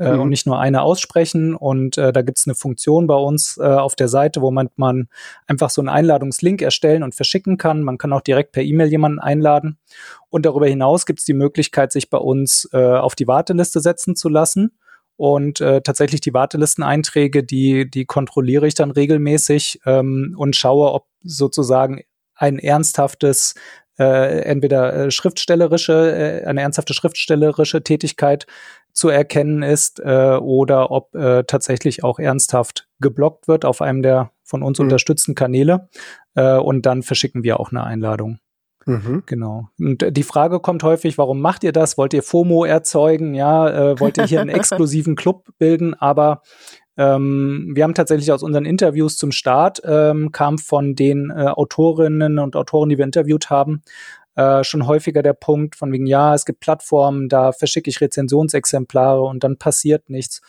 äh, Mhm. und nicht nur eine aussprechen. Und äh, da gibt's eine Funktion bei uns äh, auf der Seite, wo man, man einfach so einen Einladungslink erstellen und verschicken kann. Man kann auch direkt per E-Mail jemanden einladen. Und darüber hinaus gibt's die Möglichkeit, sich bei uns äh, auf die Warteliste setzen zu lassen. Und äh, tatsächlich die Wartelisteneinträge, die, die kontrolliere ich dann regelmäßig ähm, und schaue, ob sozusagen ein ernsthaftes, äh, entweder äh, schriftstellerische, äh, eine ernsthafte schriftstellerische Tätigkeit zu erkennen ist äh, oder ob äh, tatsächlich auch ernsthaft geblockt wird auf einem der von uns Mhm. unterstützten Kanäle. Äh, und dann verschicken wir auch eine Einladung. Mhm. Genau. Und äh, die Frage kommt häufig, warum macht ihr das? Wollt ihr FOMO erzeugen? Ja, äh, wollt ihr hier einen exklusiven Club bilden? Aber ähm, wir haben tatsächlich aus unseren Interviews zum Start, ähm, kam von den äh, Autorinnen und Autoren, die wir interviewt haben, äh, schon häufiger der Punkt von wegen, ja, es gibt Plattformen, da verschicke ich Rezensionsexemplare und dann passiert nichts.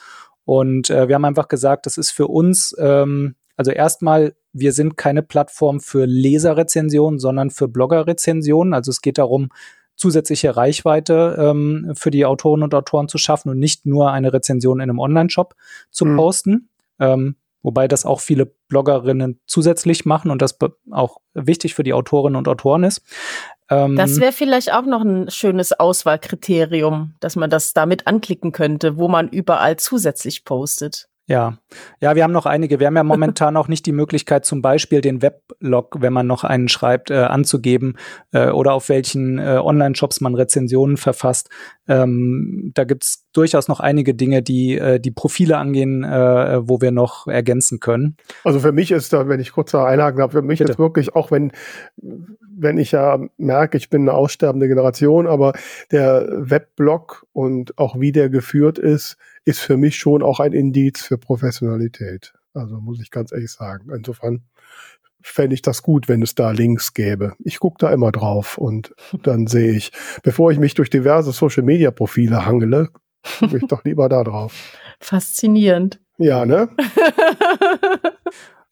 Und äh, wir haben einfach gesagt, das ist für uns, ähm, also erstmal, wir sind keine Plattform für Leserrezensionen, sondern für Bloggerrezensionen. Also es geht darum, zusätzliche Reichweite ähm, für die Autorinnen und Autoren zu schaffen und nicht nur eine Rezension in einem Online-Shop zu Mhm. posten. Ähm, wobei das auch viele Bloggerinnen zusätzlich machen und das auch wichtig für die Autorinnen und Autoren ist. Ähm, Das wäre vielleicht auch noch ein schönes Auswahlkriterium, dass man das damit anklicken könnte, wo man überall zusätzlich postet. Ja, ja, wir haben noch einige. Wir haben ja momentan auch nicht die Möglichkeit, zum Beispiel den Weblog, wenn man noch einen schreibt, äh, anzugeben äh, oder auf welchen äh, Online-Shops man Rezensionen verfasst. Ähm, da gibt's durchaus noch einige Dinge, die äh, die Profile angehen, äh, wo wir noch ergänzen können. Also für mich ist da, wenn ich kurz da einhaken darf, für mich Bitte. ist wirklich, auch wenn, wenn ich ja merke, ich bin eine aussterbende Generation, aber der Webblog und auch wie der geführt ist, ist für mich schon auch ein Indiz für Professionalität. Also muss ich ganz ehrlich sagen. Insofern fände ich das gut, wenn es da Links gäbe. Ich gucke da immer drauf und dann sehe ich, bevor ich mich durch diverse Social-Media-Profile hangele, gucke ich doch lieber da drauf. Faszinierend. Ja, ne?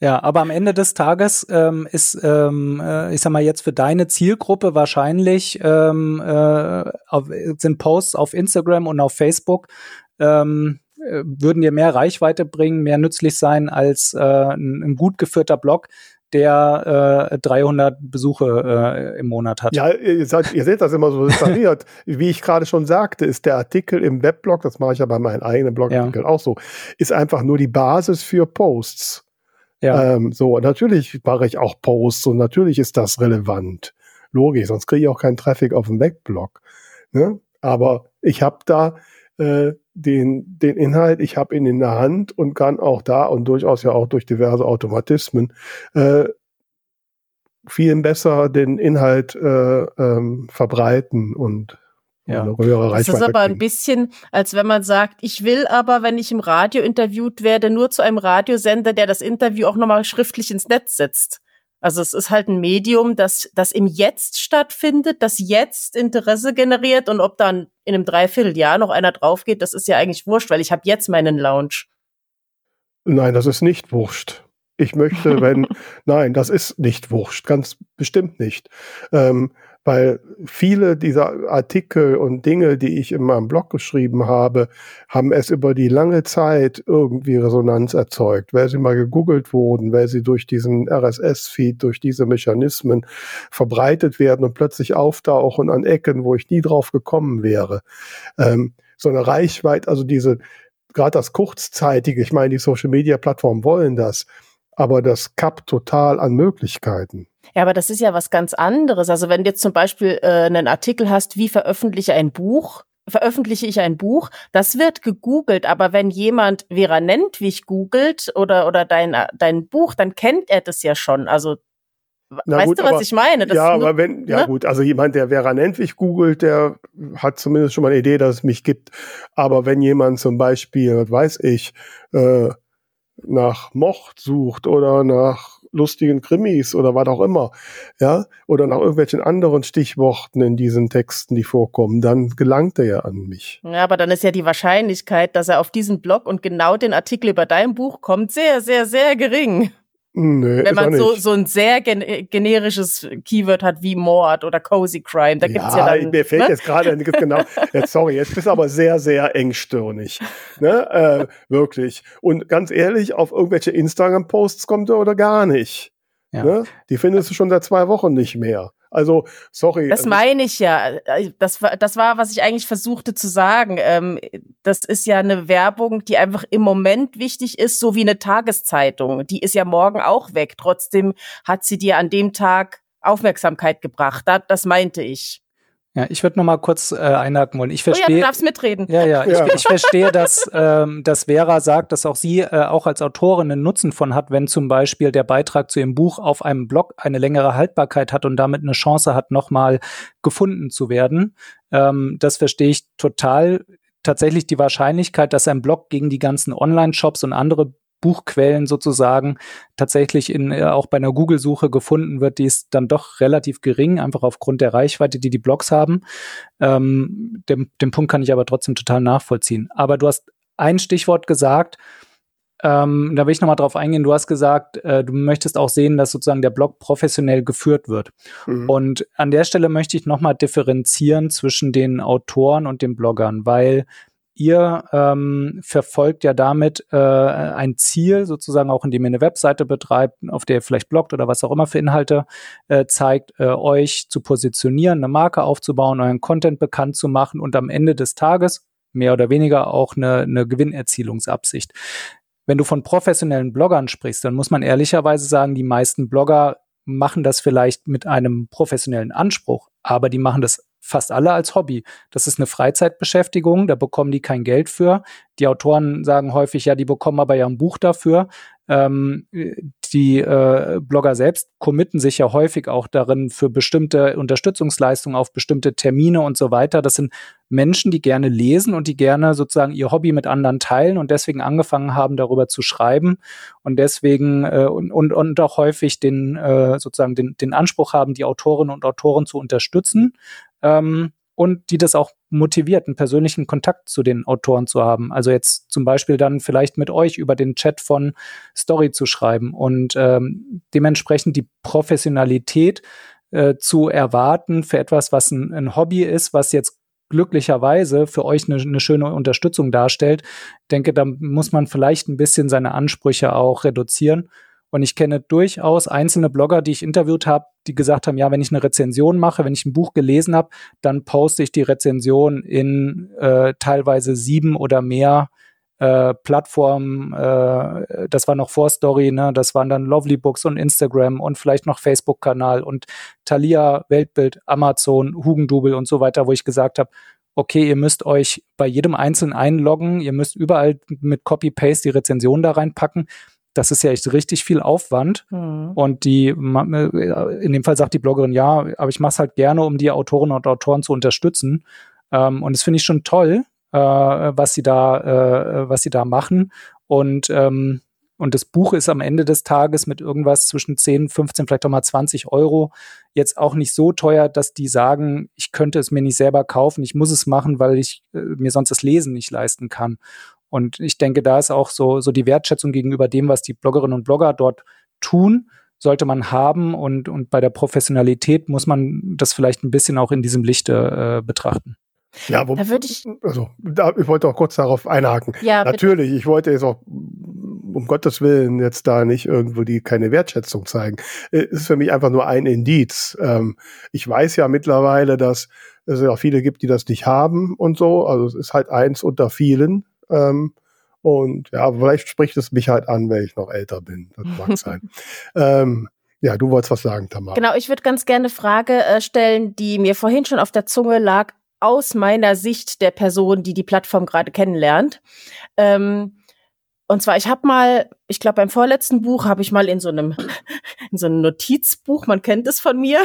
Ja, aber am Ende des Tages ähm, ist, ähm, äh, ich sag mal jetzt für deine Zielgruppe wahrscheinlich ähm, äh, auf, sind Posts auf Instagram und auf Facebook ähm, äh, würden dir mehr Reichweite bringen, mehr nützlich sein als äh, ein, ein gut geführter Blog, der äh, 300 Besuche äh, im Monat hat. Ja, ihr, seid, ihr seht das immer so separiert. Wie ich gerade schon sagte, ist der Artikel im Webblog, das mache ich ja bei meinen eigenen Blogartikeln auch so, ist einfach nur die Basis für Posts. Ja. Ähm, so, natürlich mache ich auch Posts und natürlich ist das relevant. Logisch, sonst kriege ich auch keinen Traffic auf dem Webblog. Ne? Aber ich habe da äh, den, den Inhalt, ich habe ihn in der Hand und kann auch da und durchaus ja auch durch diverse Automatismen äh, viel besser den Inhalt äh, ähm, verbreiten und Ja. eine höhere Das ist Reichweite aber ein bisschen, als wenn man sagt, ich will aber, wenn ich im Radio interviewt werde, nur zu einem Radiosender, der das Interview auch nochmal schriftlich ins Netz setzt. Also es ist halt ein Medium, das, das im Jetzt stattfindet, das jetzt Interesse generiert und ob dann in einem Dreivierteljahr noch einer drauf geht, das ist ja eigentlich wurscht, weil ich habe jetzt meinen Lounge. Nein, das ist nicht wurscht. Ich möchte, wenn, nein, das ist nicht wurscht, ganz bestimmt nicht. Ähm, weil viele dieser Artikel und Dinge, die ich in meinem Blog geschrieben habe, haben es über die lange Zeit irgendwie Resonanz erzeugt, weil sie mal gegoogelt wurden, weil sie durch diesen RSS-Feed, durch diese Mechanismen verbreitet werden und plötzlich auftauchen an Ecken, wo ich nie drauf gekommen wäre. Ähm, so eine Reichweite, also diese, gerade das kurzzeitige, ich meine, die Social-Media-Plattformen wollen das, aber das kappt total an Möglichkeiten. Ja, aber das ist ja was ganz anderes. Also wenn du jetzt zum Beispiel äh, einen Artikel hast, wie veröffentliche ein Buch, veröffentliche ich ein Buch, das wird gegoogelt, aber wenn jemand Vera Nentwich googelt oder, oder dein, dein Buch, dann kennt er das ja schon. Also Na weißt gut, du, was aber- ich meine? Das ja, nur- aber wenn, ja ne? gut, also jemand, der Vera Nentwich googelt, der hat zumindest schon mal eine Idee, dass es mich gibt. Aber wenn jemand zum Beispiel, was weiß ich, äh, nach Mocht sucht oder nach lustigen Krimis oder was auch immer, ja, oder nach irgendwelchen anderen Stichworten in diesen Texten, die vorkommen, dann gelangt er ja an mich. Ja, aber dann ist ja die Wahrscheinlichkeit, dass er auf diesen Blog und genau den Artikel über dein Buch kommt, sehr, sehr, sehr gering. Nee, Wenn man so, so ein sehr gen generisches Keyword hat wie Mord oder Cozy Crime, da gibt's ja, dann. mir fällt ne? jetzt gerade nicht genau. Jetzt, sorry, jetzt bist du aber sehr, sehr engstirnig. Ne? Äh, wirklich. Und ganz ehrlich, auf irgendwelche Instagram-Posts kommt er oder gar nicht. Ja. Ne? Die findest du schon seit zwei Wochen nicht mehr. Also, sorry. Das also, meine ich ja. Das war, das war, was ich eigentlich versuchte zu sagen. Ähm, das ist ja eine Werbung, die einfach im Moment wichtig ist, so wie eine Tageszeitung. Die ist ja morgen auch weg. Trotzdem hat sie dir an dem Tag Aufmerksamkeit gebracht. Da, das meinte ich. Ja, ich würde noch mal kurz äh, einhaken wollen. Ich Oh ja, du verstehe. darfst mitreden. Ja, ja, Ja. Ich, ich verstehe, dass, ähm, dass Vera sagt, dass auch sie äh, auch als Autorin einen Nutzen von hat, wenn zum Beispiel der Beitrag zu ihrem Buch auf einem Blog eine längere Haltbarkeit hat und damit eine Chance hat, nochmal gefunden zu werden. Ähm, das verstehe ich total. Tatsächlich die Wahrscheinlichkeit, dass ein Blog gegen die ganzen Online-Shops und andere Buchquellen sozusagen tatsächlich in, äh, auch bei einer Google-Suche gefunden wird, die ist dann doch relativ gering, einfach aufgrund der Reichweite, die die Blogs haben. Ähm, den, den Punkt kann ich aber trotzdem total nachvollziehen. Aber du hast ein Stichwort gesagt, ähm, da will ich nochmal drauf eingehen. Du hast gesagt, äh, du möchtest auch sehen, dass sozusagen der Blog professionell geführt wird. Mhm. Und an der Stelle möchte ich nochmal differenzieren zwischen den Autoren und den Bloggern, weil ihr ähm, verfolgt ja damit äh, ein Ziel, sozusagen auch indem ihr eine Webseite betreibt, auf der ihr vielleicht bloggt oder was auch immer für Inhalte äh, zeigt, äh, euch zu positionieren, eine Marke aufzubauen, euren Content bekannt zu machen und am Ende des Tages mehr oder weniger auch eine, eine Gewinnerzielungsabsicht. Wenn du von professionellen Bloggern sprichst, dann muss man ehrlicherweise sagen, die meisten Blogger machen das vielleicht mit einem professionellen Anspruch, aber die machen das fast alle als Hobby. Das ist eine Freizeitbeschäftigung, da bekommen die kein Geld für. Die Autoren sagen häufig, ja, die bekommen aber ja ein Buch dafür. Ähm, die äh, Blogger selbst committen sich ja häufig auch darin für bestimmte Unterstützungsleistungen auf bestimmte Termine und so weiter. Das sind Menschen, die gerne lesen und die gerne sozusagen ihr Hobby mit anderen teilen und deswegen angefangen haben, darüber zu schreiben und deswegen äh, und, und, und auch häufig den äh, sozusagen den, den Anspruch haben, die Autorinnen und Autoren zu unterstützen ähm, und die das auch motiviert, einen persönlichen Kontakt zu den Autoren zu haben. Also jetzt zum Beispiel dann vielleicht mit euch über den Chat von Story zu schreiben und ähm, dementsprechend die Professionalität äh, zu erwarten für etwas, was ein, ein Hobby ist, was jetzt glücklicherweise für euch eine, eine schöne Unterstützung darstellt. Ich denke, da muss man vielleicht ein bisschen seine Ansprüche auch reduzieren. Und ich kenne durchaus einzelne Blogger, die ich interviewt habe, die gesagt haben, ja, wenn ich eine Rezension mache, wenn ich ein Buch gelesen habe, dann poste ich die Rezension in äh, teilweise sieben oder mehr äh, Plattformen. Äh, das war noch Vorstory, ne? Das waren dann Lovely Books und Instagram und vielleicht noch Facebook-Kanal und Thalia, Weltbild, Amazon, Hugendubel und so weiter, wo ich gesagt habe, okay, ihr müsst euch bei jedem Einzelnen einloggen, ihr müsst überall mit Copy-Paste die Rezension da reinpacken. Das ist ja echt richtig viel Aufwand. Hm. Und die, äh, in dem Fall sagt die Bloggerin, ja, aber ich mache es halt gerne, um die Autorinnen und Autoren zu unterstützen. Ähm, und das finde ich schon toll, äh, was sie da, äh, was sie da machen. Und, ähm, und das Buch ist am Ende des Tages mit irgendwas zwischen 10, 15, vielleicht auch mal 20 Euro jetzt auch nicht so teuer, dass die sagen, ich könnte es mir nicht selber kaufen, ich muss es machen, weil ich äh, mir sonst das Lesen nicht leisten kann. Und ich denke, da ist auch so, so die Wertschätzung gegenüber dem, was die Bloggerinnen und Blogger dort tun, sollte man haben und, und bei der Professionalität muss man das vielleicht ein bisschen auch in diesem Lichte äh, betrachten. Ja, wo, da würde ich. Also, da, ich wollte auch kurz darauf einhaken. Ja, Natürlich, bitte. ich wollte jetzt auch um Gottes Willen jetzt da nicht irgendwo die keine Wertschätzung zeigen. Es ist für mich einfach nur ein Indiz. Ähm, ich weiß ja mittlerweile, dass es ja viele gibt, die das nicht haben und so. Also es ist halt eins unter vielen. Ähm, und ja, vielleicht spricht es mich halt an, wenn ich noch älter bin. Das mag sein. Ähm, ja, du wolltest was sagen, Tamara. Genau, ich würde ganz gerne eine Frage äh, stellen, die mir vorhin schon auf der Zunge lag, aus meiner Sicht der Person, die die Plattform gerade kennenlernt. Ähm, und zwar, ich habe mal, ich glaube beim vorletzten Buch habe ich mal in so einem in so einem Notizbuch, man kennt es von mir,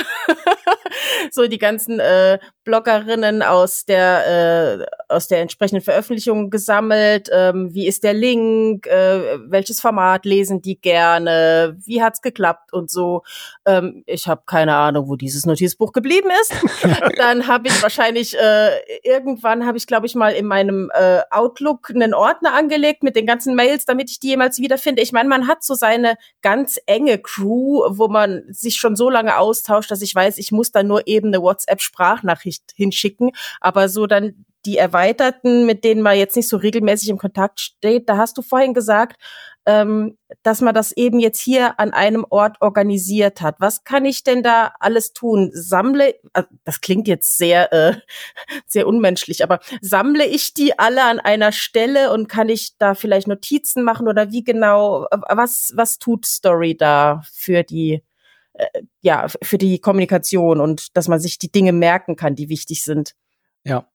so die ganzen äh, Bloggerinnen aus der äh, aus der entsprechenden Veröffentlichung gesammelt. Ähm, wie ist der Link? Äh, welches Format lesen die gerne? Wie hat's geklappt und so? Ähm, ich habe keine Ahnung, wo dieses Notizbuch geblieben ist. Dann habe ich wahrscheinlich äh, irgendwann habe ich, glaube ich, mal in meinem äh, Outlook einen Ordner angelegt mit den ganzen Mails, damit ich die jemals wiederfinde. Ich meine, man hat so seine ganz enge Crew, wo man sich schon so lange austauscht, dass ich weiß, ich muss da nur eben eine WhatsApp-Sprachnachricht hinschicken. Aber so dann die Erweiterten, mit denen man jetzt nicht so regelmäßig im Kontakt steht, da hast du vorhin gesagt, ähm, dass man das eben jetzt hier an einem Ort organisiert hat. Was kann ich denn da alles tun? Sammle, also das klingt jetzt sehr, äh, sehr unmenschlich, aber sammle ich die alle an einer Stelle und kann ich da vielleicht Notizen machen oder wie genau, was, was tut Story da für die, äh, ja, für die Kommunikation und dass man sich die Dinge merken kann, die wichtig sind? Ja,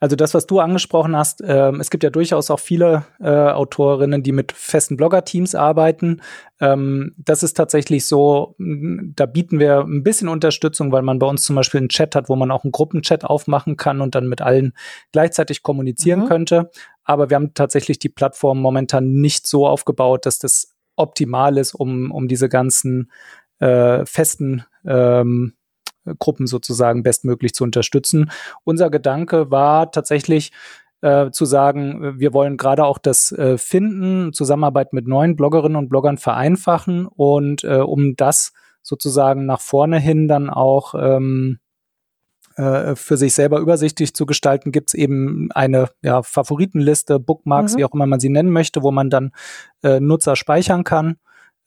also das, was du angesprochen hast, äh, es gibt ja durchaus auch viele äh, Autorinnen, die mit festen Blogger-Teams arbeiten. Ähm, das ist tatsächlich so, da bieten wir ein bisschen Unterstützung, weil man bei uns zum Beispiel einen Chat hat, wo man auch einen Gruppenchat aufmachen kann und dann mit allen gleichzeitig kommunizieren mhm. könnte. Aber wir haben tatsächlich die Plattform momentan nicht so aufgebaut, dass das optimal ist, um, um diese ganzen äh, festen ähm, Gruppen sozusagen bestmöglich zu unterstützen. Unser Gedanke war tatsächlich, äh, zu sagen, wir wollen gerade auch das äh, Finden, Zusammenarbeit mit neuen Bloggerinnen und Bloggern vereinfachen und äh, um das sozusagen nach vorne hin dann auch ähm, äh, für sich selber übersichtlich zu gestalten, gibt es eben eine ja, Favoritenliste, Bookmarks, mhm. wie auch immer man sie nennen möchte, wo man dann äh, Nutzer speichern kann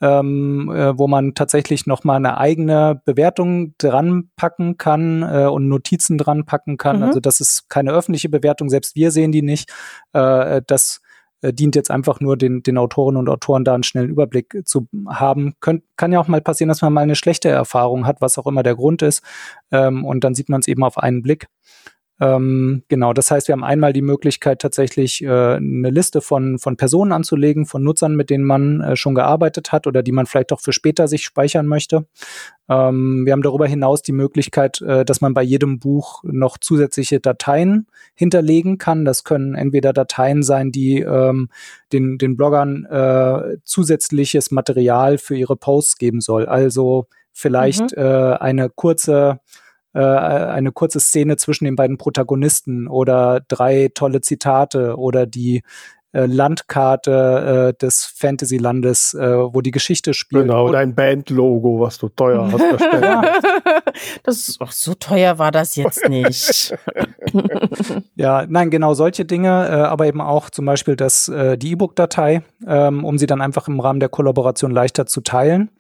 ähm, äh, wo man tatsächlich noch mal eine eigene Bewertung dran packen kann äh, und Notizen dran packen kann. Mhm. Also das ist keine öffentliche Bewertung, selbst wir sehen die nicht. Äh, das äh, dient jetzt einfach nur den, den Autoren und Autoren da einen schnellen Überblick zu haben. Könnt, kann ja auch mal passieren, dass man mal eine schlechte Erfahrung hat, was auch immer der Grund ist. Ähm, und dann sieht man es eben auf einen Blick. Ähm, genau, das heißt, wir haben einmal die Möglichkeit, tatsächlich äh, eine Liste von, von Personen anzulegen, von Nutzern, mit denen man äh, schon gearbeitet hat oder die man vielleicht auch für später sich speichern möchte. Ähm, wir haben darüber hinaus die Möglichkeit, äh, dass man bei jedem Buch noch zusätzliche Dateien hinterlegen kann. Das können entweder Dateien sein, die ähm, den, den Bloggern äh, zusätzliches Material für ihre Posts geben soll. Also vielleicht mhm. äh, eine kurze äh, eine kurze Szene zwischen den beiden Protagonisten oder drei tolle Zitate oder die äh, Landkarte äh, des Fantasylandes, äh, wo die Geschichte spielt. Genau, und ein Bandlogo, was du teuer hast. das ist, ach, so teuer war das jetzt nicht. ja, nein, genau solche Dinge, äh, aber eben auch zum Beispiel das, äh, die E-Book-Datei, ähm, um sie dann einfach im Rahmen der Kollaboration leichter zu teilen.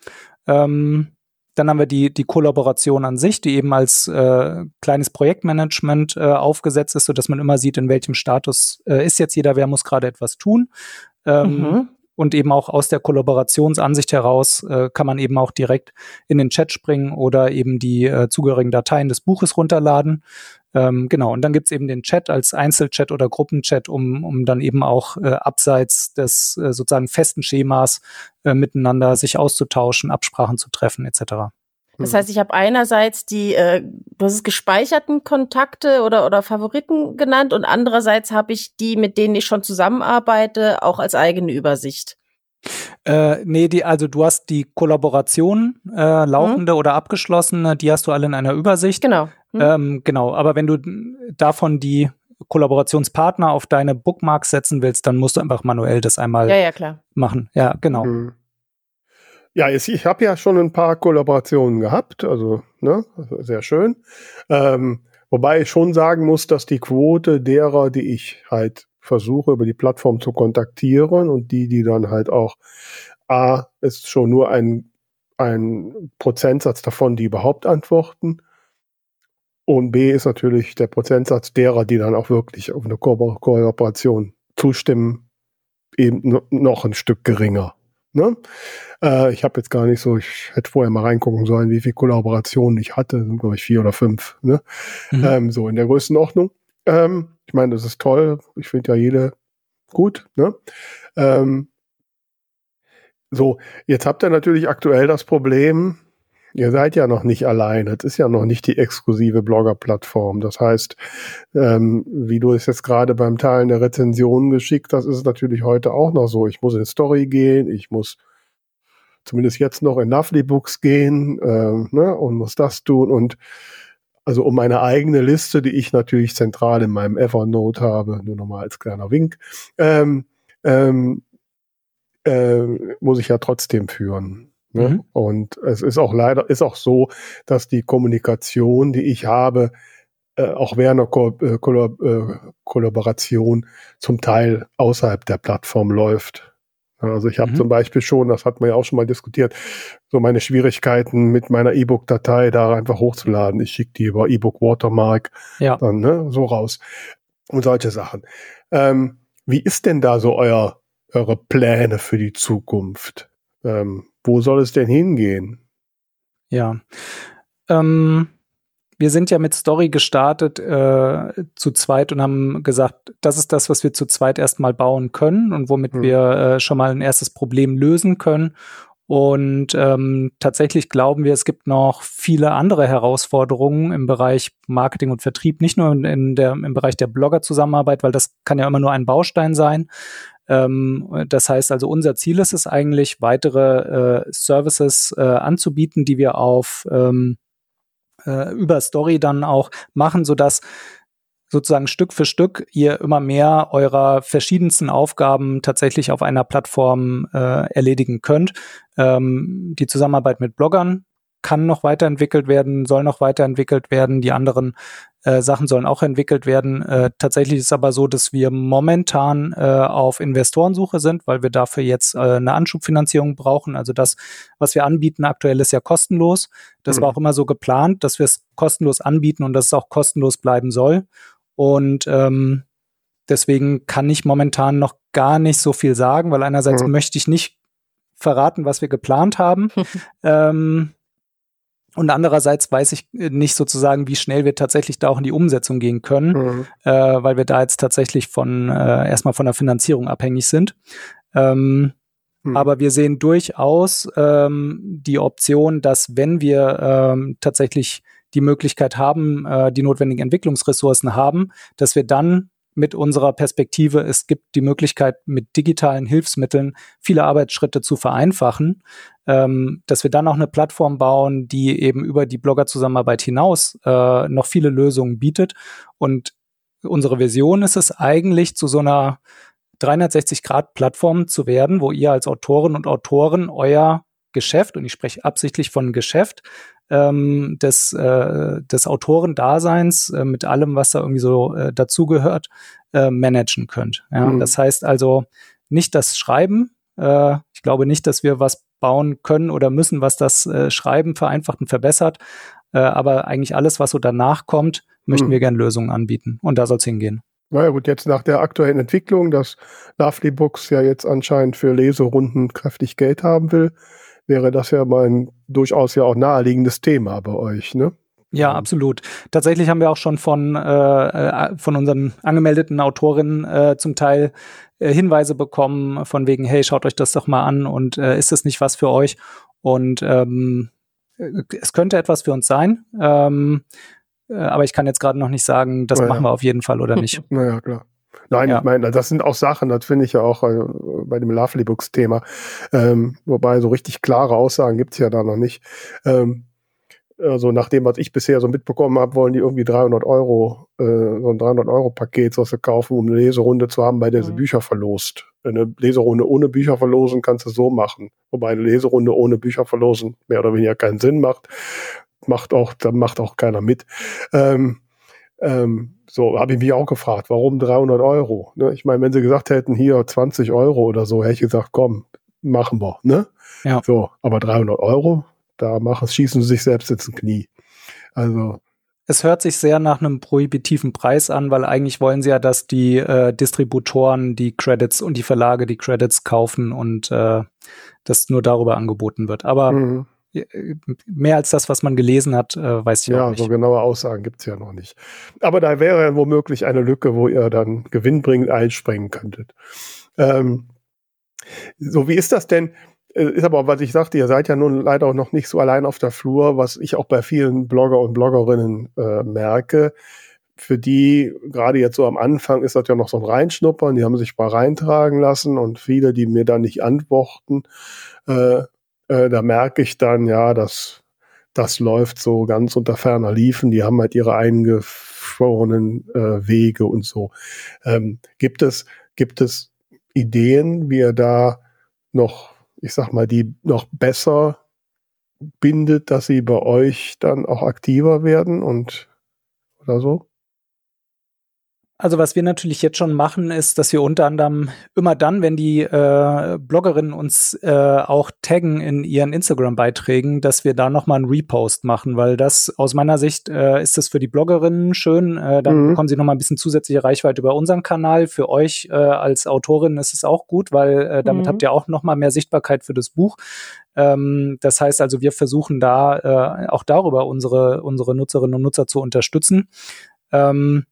Ähm, dann haben wir die, die Kollaboration an sich, die eben als äh, kleines Projektmanagement äh, aufgesetzt ist, sodass man immer sieht, in welchem Status äh, ist jetzt jeder, wer muss gerade etwas tun. Ähm, mhm. Und eben auch aus der Kollaborationsansicht heraus äh, kann man eben auch direkt in den Chat springen oder eben die äh, zugehörigen Dateien des Buches runterladen. Ähm, genau, und dann gibt's eben den Chat als Einzelchat oder Gruppenchat, um, um dann eben auch äh, abseits des äh, sozusagen festen Schemas äh, miteinander sich auszutauschen, Absprachen zu treffen etc. Das heißt, ich habe einerseits die, äh, hast es gespeicherten Kontakte oder, oder Favoriten genannt und andererseits habe ich die, mit denen ich schon zusammenarbeite, auch als eigene Übersicht. Äh, nee, die, also du hast die Kollaboration äh, laufende mhm. oder abgeschlossene, die hast du alle in einer Übersicht. Genau. Mhm. Ähm, genau, aber wenn du davon die Kollaborationspartner auf deine Bookmarks setzen willst, dann musst du einfach manuell das einmal ja, ja, klar. machen. Ja, genau. Mhm. Ja, ich habe ja schon ein paar Kollaborationen gehabt, also ne, sehr schön. Ähm, wobei ich schon sagen muss, dass die Quote derer, die ich halt versuche über die Plattform zu kontaktieren und die, die dann halt auch A, ist schon nur ein, ein Prozentsatz davon, die überhaupt antworten. Und B ist natürlich der Prozentsatz derer, die dann auch wirklich auf eine Ko Kooperation zustimmen, eben noch ein Stück geringer. Ne? Äh, ich habe jetzt gar nicht so, ich hätte vorher mal reingucken sollen, wie viele Kollaborationen ich hatte, sind glaube ich vier oder fünf, ne? Mhm. Ähm, so in der Größenordnung. Ähm, ich meine, das ist toll, ich finde ja jede gut, ne? Ähm, so, jetzt habt ihr natürlich aktuell das Problem, ihr seid ja noch nicht allein. Es ist ja noch nicht die exklusive Blogger-Plattform. Das heißt, ähm, wie du es jetzt gerade beim Teilen der Rezensionen geschickt hast, ist es natürlich heute auch noch so. Ich muss in Story gehen, ich muss zumindest jetzt noch in Lovely Books gehen äh, ne, und muss das tun und also um meine eigene Liste, die ich natürlich zentral in meinem Evernote habe, nur nochmal als kleiner Wink, ähm, ähm, äh, muss ich ja trotzdem führen. Ne? Mhm. Und es ist auch leider, ist auch so, dass die Kommunikation, die ich habe, äh, auch während der Ko äh, Kollab äh, Kollaboration zum Teil außerhalb der Plattform läuft. Also ich habe mhm. zum Beispiel schon, das hat man ja auch schon mal diskutiert, so meine Schwierigkeiten mit meiner E-Book-Datei da einfach hochzuladen. Ich schicke die über E-Book Watermark ja. dann ne, so raus und solche Sachen. Ähm, wie ist denn da so euer eure Pläne für die Zukunft? Ähm, wo soll es denn hingehen? Ja. Ähm, wir sind ja mit Story gestartet äh, zu zweit und haben gesagt, das ist das, was wir zu zweit erstmal bauen können und womit mhm. wir äh, schon mal ein erstes Problem lösen können. Und ähm, tatsächlich glauben wir, es gibt noch viele andere Herausforderungen im Bereich Marketing und Vertrieb, nicht nur in, in der, im Bereich der Blogger-Zusammenarbeit, weil das kann ja immer nur ein Baustein sein, ähm, das heißt also, unser Ziel ist es eigentlich, weitere äh, Services äh, anzubieten, die wir auf ähm, äh, über Story dann auch machen, sodass sozusagen Stück für Stück ihr immer mehr eurer verschiedensten Aufgaben tatsächlich auf einer Plattform äh, erledigen könnt. Ähm, die Zusammenarbeit mit Bloggern kann noch weiterentwickelt werden, soll noch weiterentwickelt werden. Die anderen äh, Sachen sollen auch entwickelt werden. Äh, tatsächlich ist es aber so, dass wir momentan äh, auf Investorensuche sind, weil wir dafür jetzt äh, eine Anschubfinanzierung brauchen. Also das, was wir anbieten aktuell, ist ja kostenlos. Das mhm. war auch immer so geplant, dass wir es kostenlos anbieten und dass es auch kostenlos bleiben soll. Und ähm, deswegen kann ich momentan noch gar nicht so viel sagen, weil einerseits mhm. möchte ich nicht verraten, was wir geplant haben. ähm, und andererseits weiß ich äh, nicht sozusagen, wie schnell wir tatsächlich da auch in die Umsetzung gehen können, mhm. äh, weil wir da jetzt tatsächlich von äh, erstmal von der Finanzierung abhängig sind. Ähm, mhm. Aber wir sehen durchaus ähm, die Option, dass wenn wir ähm, tatsächlich die Möglichkeit haben, äh, die notwendigen Entwicklungsressourcen haben, dass wir dann mit unserer Perspektive, es gibt die Möglichkeit, mit digitalen Hilfsmitteln viele Arbeitsschritte zu vereinfachen, ähm, dass wir dann auch eine Plattform bauen, die eben über die Blogger-Zusammenarbeit hinaus äh, noch viele Lösungen bietet. Und unsere Vision ist es eigentlich, zu so einer 360-Grad-Plattform zu werden, wo ihr als Autoren und Autoren euer Geschäft, und ich spreche absichtlich von Geschäft, ähm, des, äh, des Autorendaseins äh, mit allem, was da irgendwie so äh, dazugehört, äh, managen könnt. Ja? Mhm. Das heißt also nicht das Schreiben. Äh, ich glaube nicht, dass wir was bauen können oder müssen, was das äh, Schreiben vereinfacht und verbessert. Äh, aber eigentlich alles, was so danach kommt, möchten mhm. wir gerne Lösungen anbieten. Und da soll es hingehen. Naja gut, jetzt nach der aktuellen Entwicklung, dass Lovely Books ja jetzt anscheinend für Leserunden kräftig Geld haben will, wäre das ja mal ein durchaus ja auch naheliegendes Thema bei euch, ne? Ja, absolut. Tatsächlich haben wir auch schon von, äh, äh, von unseren angemeldeten Autorinnen äh, zum Teil äh, Hinweise bekommen, von wegen, hey, schaut euch das doch mal an und äh, ist das nicht was für euch? Und ähm, es könnte etwas für uns sein, ähm, äh, aber ich kann jetzt gerade noch nicht sagen, das naja. machen wir auf jeden Fall oder nicht. naja, klar. Nein, ja. ich meine, das sind auch Sachen, das finde ich ja auch äh, bei dem Lovely Books Thema. Ähm, wobei so richtig klare Aussagen gibt's ja da noch nicht. Ähm, also nach dem, was ich bisher so mitbekommen habe, wollen die irgendwie 300 Euro, äh, so ein 300 Euro Paket, was sie kaufen, um eine Leserunde zu haben, bei der mhm. sie Bücher verlost. Eine Leserunde ohne Bücher verlosen kannst du so machen. Wobei eine Leserunde ohne Bücher verlosen mehr oder weniger keinen Sinn macht. Macht auch, dann macht auch keiner mit. Ähm, ähm, so habe ich mich auch gefragt, warum 300 Euro? Ne? Ich meine, wenn sie gesagt hätten, hier 20 Euro oder so, hätte ich gesagt, komm, machen wir. Ne? Ja. So, aber 300 Euro, da machen, schießen sie sich selbst ins Knie. Also es hört sich sehr nach einem prohibitiven Preis an, weil eigentlich wollen sie ja, dass die äh, Distributoren die Credits und die Verlage die Credits kaufen und äh, das nur darüber angeboten wird. Aber mhm. Mehr als das, was man gelesen hat, äh, weiß ich ja, auch nicht. Ja, so genaue Aussagen gibt's ja noch nicht. Aber da wäre ja womöglich eine Lücke, wo ihr dann gewinnbringend einspringen könntet. Ähm, so, wie ist das denn? Äh, ist aber, was ich sagte, ihr seid ja nun leider auch noch nicht so allein auf der Flur, was ich auch bei vielen Blogger und Bloggerinnen äh, merke. Für die, gerade jetzt so am Anfang, ist das ja noch so ein Reinschnuppern, die haben sich mal reintragen lassen und viele, die mir dann nicht antworten, äh, äh, da merke ich dann, ja, dass das läuft so ganz unter ferner Liefen, die haben halt ihre eingeschworenen äh, Wege und so. Ähm, gibt es, gibt es Ideen, wie ihr da noch ich sag mal, die noch besser bindet, dass sie bei euch dann auch aktiver werden und oder so? Also was wir natürlich jetzt schon machen, ist, dass wir unter anderem immer dann, wenn die äh, Bloggerinnen uns äh, auch taggen in ihren Instagram-Beiträgen, dass wir da nochmal einen Repost machen, weil das aus meiner Sicht äh, ist das für die Bloggerinnen schön. Äh, dann mhm. bekommen sie nochmal ein bisschen zusätzliche Reichweite über unseren Kanal. Für euch äh, als Autorin ist es auch gut, weil äh, damit mhm. habt ihr auch nochmal mehr Sichtbarkeit für das Buch. Ähm, das heißt also, wir versuchen da äh, auch darüber unsere, unsere Nutzerinnen und Nutzer zu unterstützen. Ähm,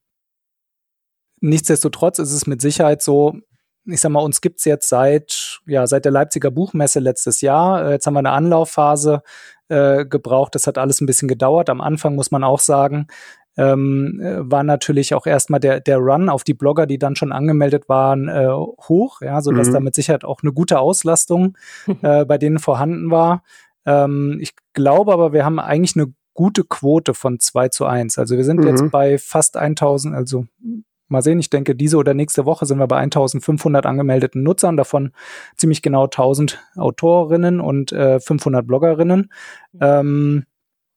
Nichtsdestotrotz ist es mit Sicherheit so, ich sag mal, uns gibt's jetzt seit, ja, seit der Leipziger Buchmesse letztes Jahr. Äh, jetzt haben wir eine Anlaufphase äh, gebraucht. Das hat alles ein bisschen gedauert. Am Anfang muss man auch sagen, ähm, äh, war natürlich auch erstmal der, der Run auf die Blogger, die dann schon angemeldet waren, äh, hoch, ja, sodass mhm. da mit Sicherheit auch eine gute Auslastung äh, bei denen vorhanden war. Ähm, ich glaube aber, wir haben eigentlich eine gute Quote von 2 zu 1. Also wir sind mhm. jetzt bei fast 1000, also Mal sehen, ich denke, diese oder nächste Woche sind wir bei 1500 angemeldeten Nutzern, davon ziemlich genau 1000 Autorinnen und äh, 500 Bloggerinnen. Ähm,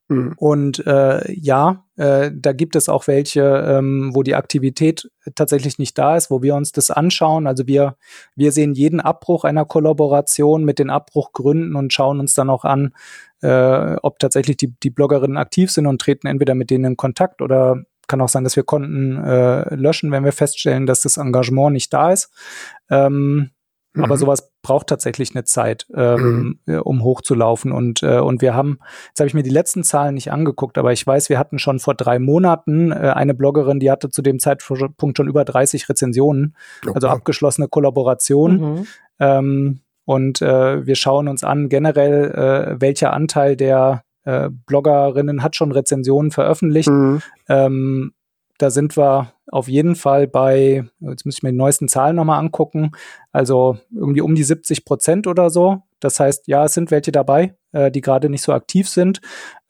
mhm. Und äh, ja, äh, da gibt es auch welche, ähm, wo die Aktivität tatsächlich nicht da ist, wo wir uns das anschauen. Also wir, wir sehen jeden Abbruch einer Kollaboration mit den Abbruchgründen und schauen uns dann auch an, äh, ob tatsächlich die, die Bloggerinnen aktiv sind und treten entweder mit denen in Kontakt oder kann auch sein, dass wir Konten äh, löschen, wenn wir feststellen, dass das Engagement nicht da ist. Ähm, mhm. Aber sowas braucht tatsächlich eine Zeit, ähm, mhm. um hochzulaufen. Und, äh, und wir haben, jetzt habe ich mir die letzten Zahlen nicht angeguckt, aber ich weiß, wir hatten schon vor drei Monaten äh, eine Bloggerin, die hatte zu dem Zeitpunkt schon über 30 Rezensionen, okay. also abgeschlossene Kollaboration. Mhm. Ähm, und äh, wir schauen uns an generell, äh, welcher Anteil der äh, Bloggerinnen hat schon Rezensionen veröffentlicht. Mhm. Ähm, da sind wir auf jeden Fall bei, jetzt muss ich mir die neuesten Zahlen nochmal angucken, also irgendwie um die 70 Prozent oder so. Das heißt, ja, es sind welche dabei, äh, die gerade nicht so aktiv sind.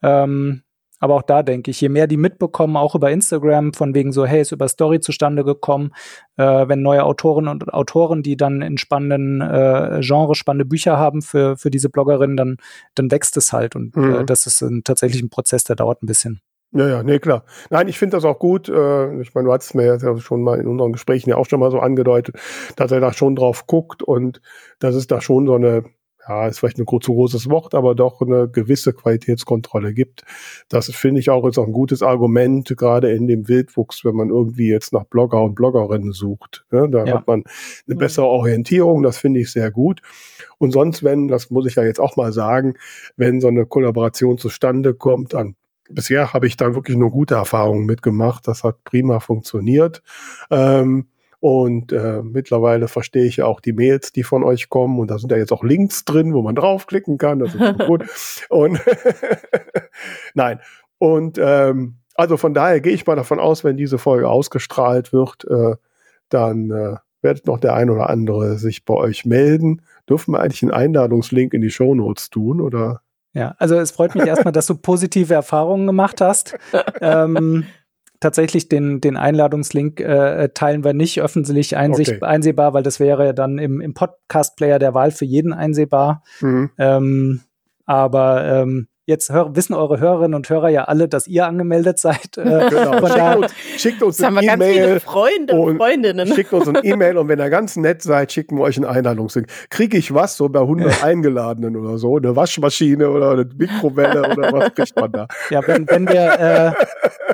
Ähm, aber auch da denke ich, je mehr die mitbekommen, auch über Instagram, von wegen so, hey, ist über Story zustande gekommen, äh, wenn neue Autoren und Autoren, die dann in spannenden äh, Genres spannende Bücher haben für, für diese Bloggerinnen, dann, dann wächst es halt. Und äh, mhm. äh, das ist ein, tatsächlich ein Prozess, der dauert ein bisschen. Ja, ja, nee, klar. Nein, ich finde das auch gut. Äh, ich meine, du hast mir ja schon mal in unseren Gesprächen ja auch schon mal so angedeutet, dass er da schon drauf guckt und dass es da schon so eine ja, ist vielleicht ein zu großes Wort, aber doch eine gewisse Qualitätskontrolle gibt. Das finde ich auch ist auch ein gutes Argument, gerade in dem Wildwuchs, wenn man irgendwie jetzt nach Blogger und Bloggerinnen sucht. Ne? Da ja. hat man eine bessere Orientierung, das finde ich sehr gut. Und sonst, wenn, das muss ich ja jetzt auch mal sagen, wenn so eine Kollaboration zustande kommt, dann bisher habe ich da wirklich nur gute Erfahrungen mitgemacht. Das hat prima funktioniert. Ähm, und äh, mittlerweile verstehe ich ja auch die Mails, die von euch kommen. Und da sind ja jetzt auch Links drin, wo man draufklicken kann. Das ist gut. Und nein. Und ähm, also von daher gehe ich mal davon aus, wenn diese Folge ausgestrahlt wird, äh, dann äh, werdet noch der ein oder andere sich bei euch melden. Dürfen wir eigentlich einen Einladungslink in die Show Notes tun oder? Ja, also es freut mich erstmal, dass du positive Erfahrungen gemacht hast. ähm, tatsächlich den, den Einladungslink äh, teilen wir nicht öffentlich einsicht, okay. einsehbar, weil das wäre ja dann im, im Podcast-Player der Wahl für jeden einsehbar. Mhm. Ähm, aber ähm, Jetzt hör, wissen eure Hörerinnen und Hörer ja alle, dass ihr angemeldet seid. Äh, genau. schickt, uns, schickt uns eine E-Mail. Freunde und Freundinnen. Schickt uns ein E-Mail und wenn ihr ganz nett seid, schicken wir euch einen Einladungslink. Kriege ich was, so bei 100 Eingeladenen oder so? Eine Waschmaschine oder eine Mikrowelle oder was kriegt man da? Ja, wenn, wenn wir, äh,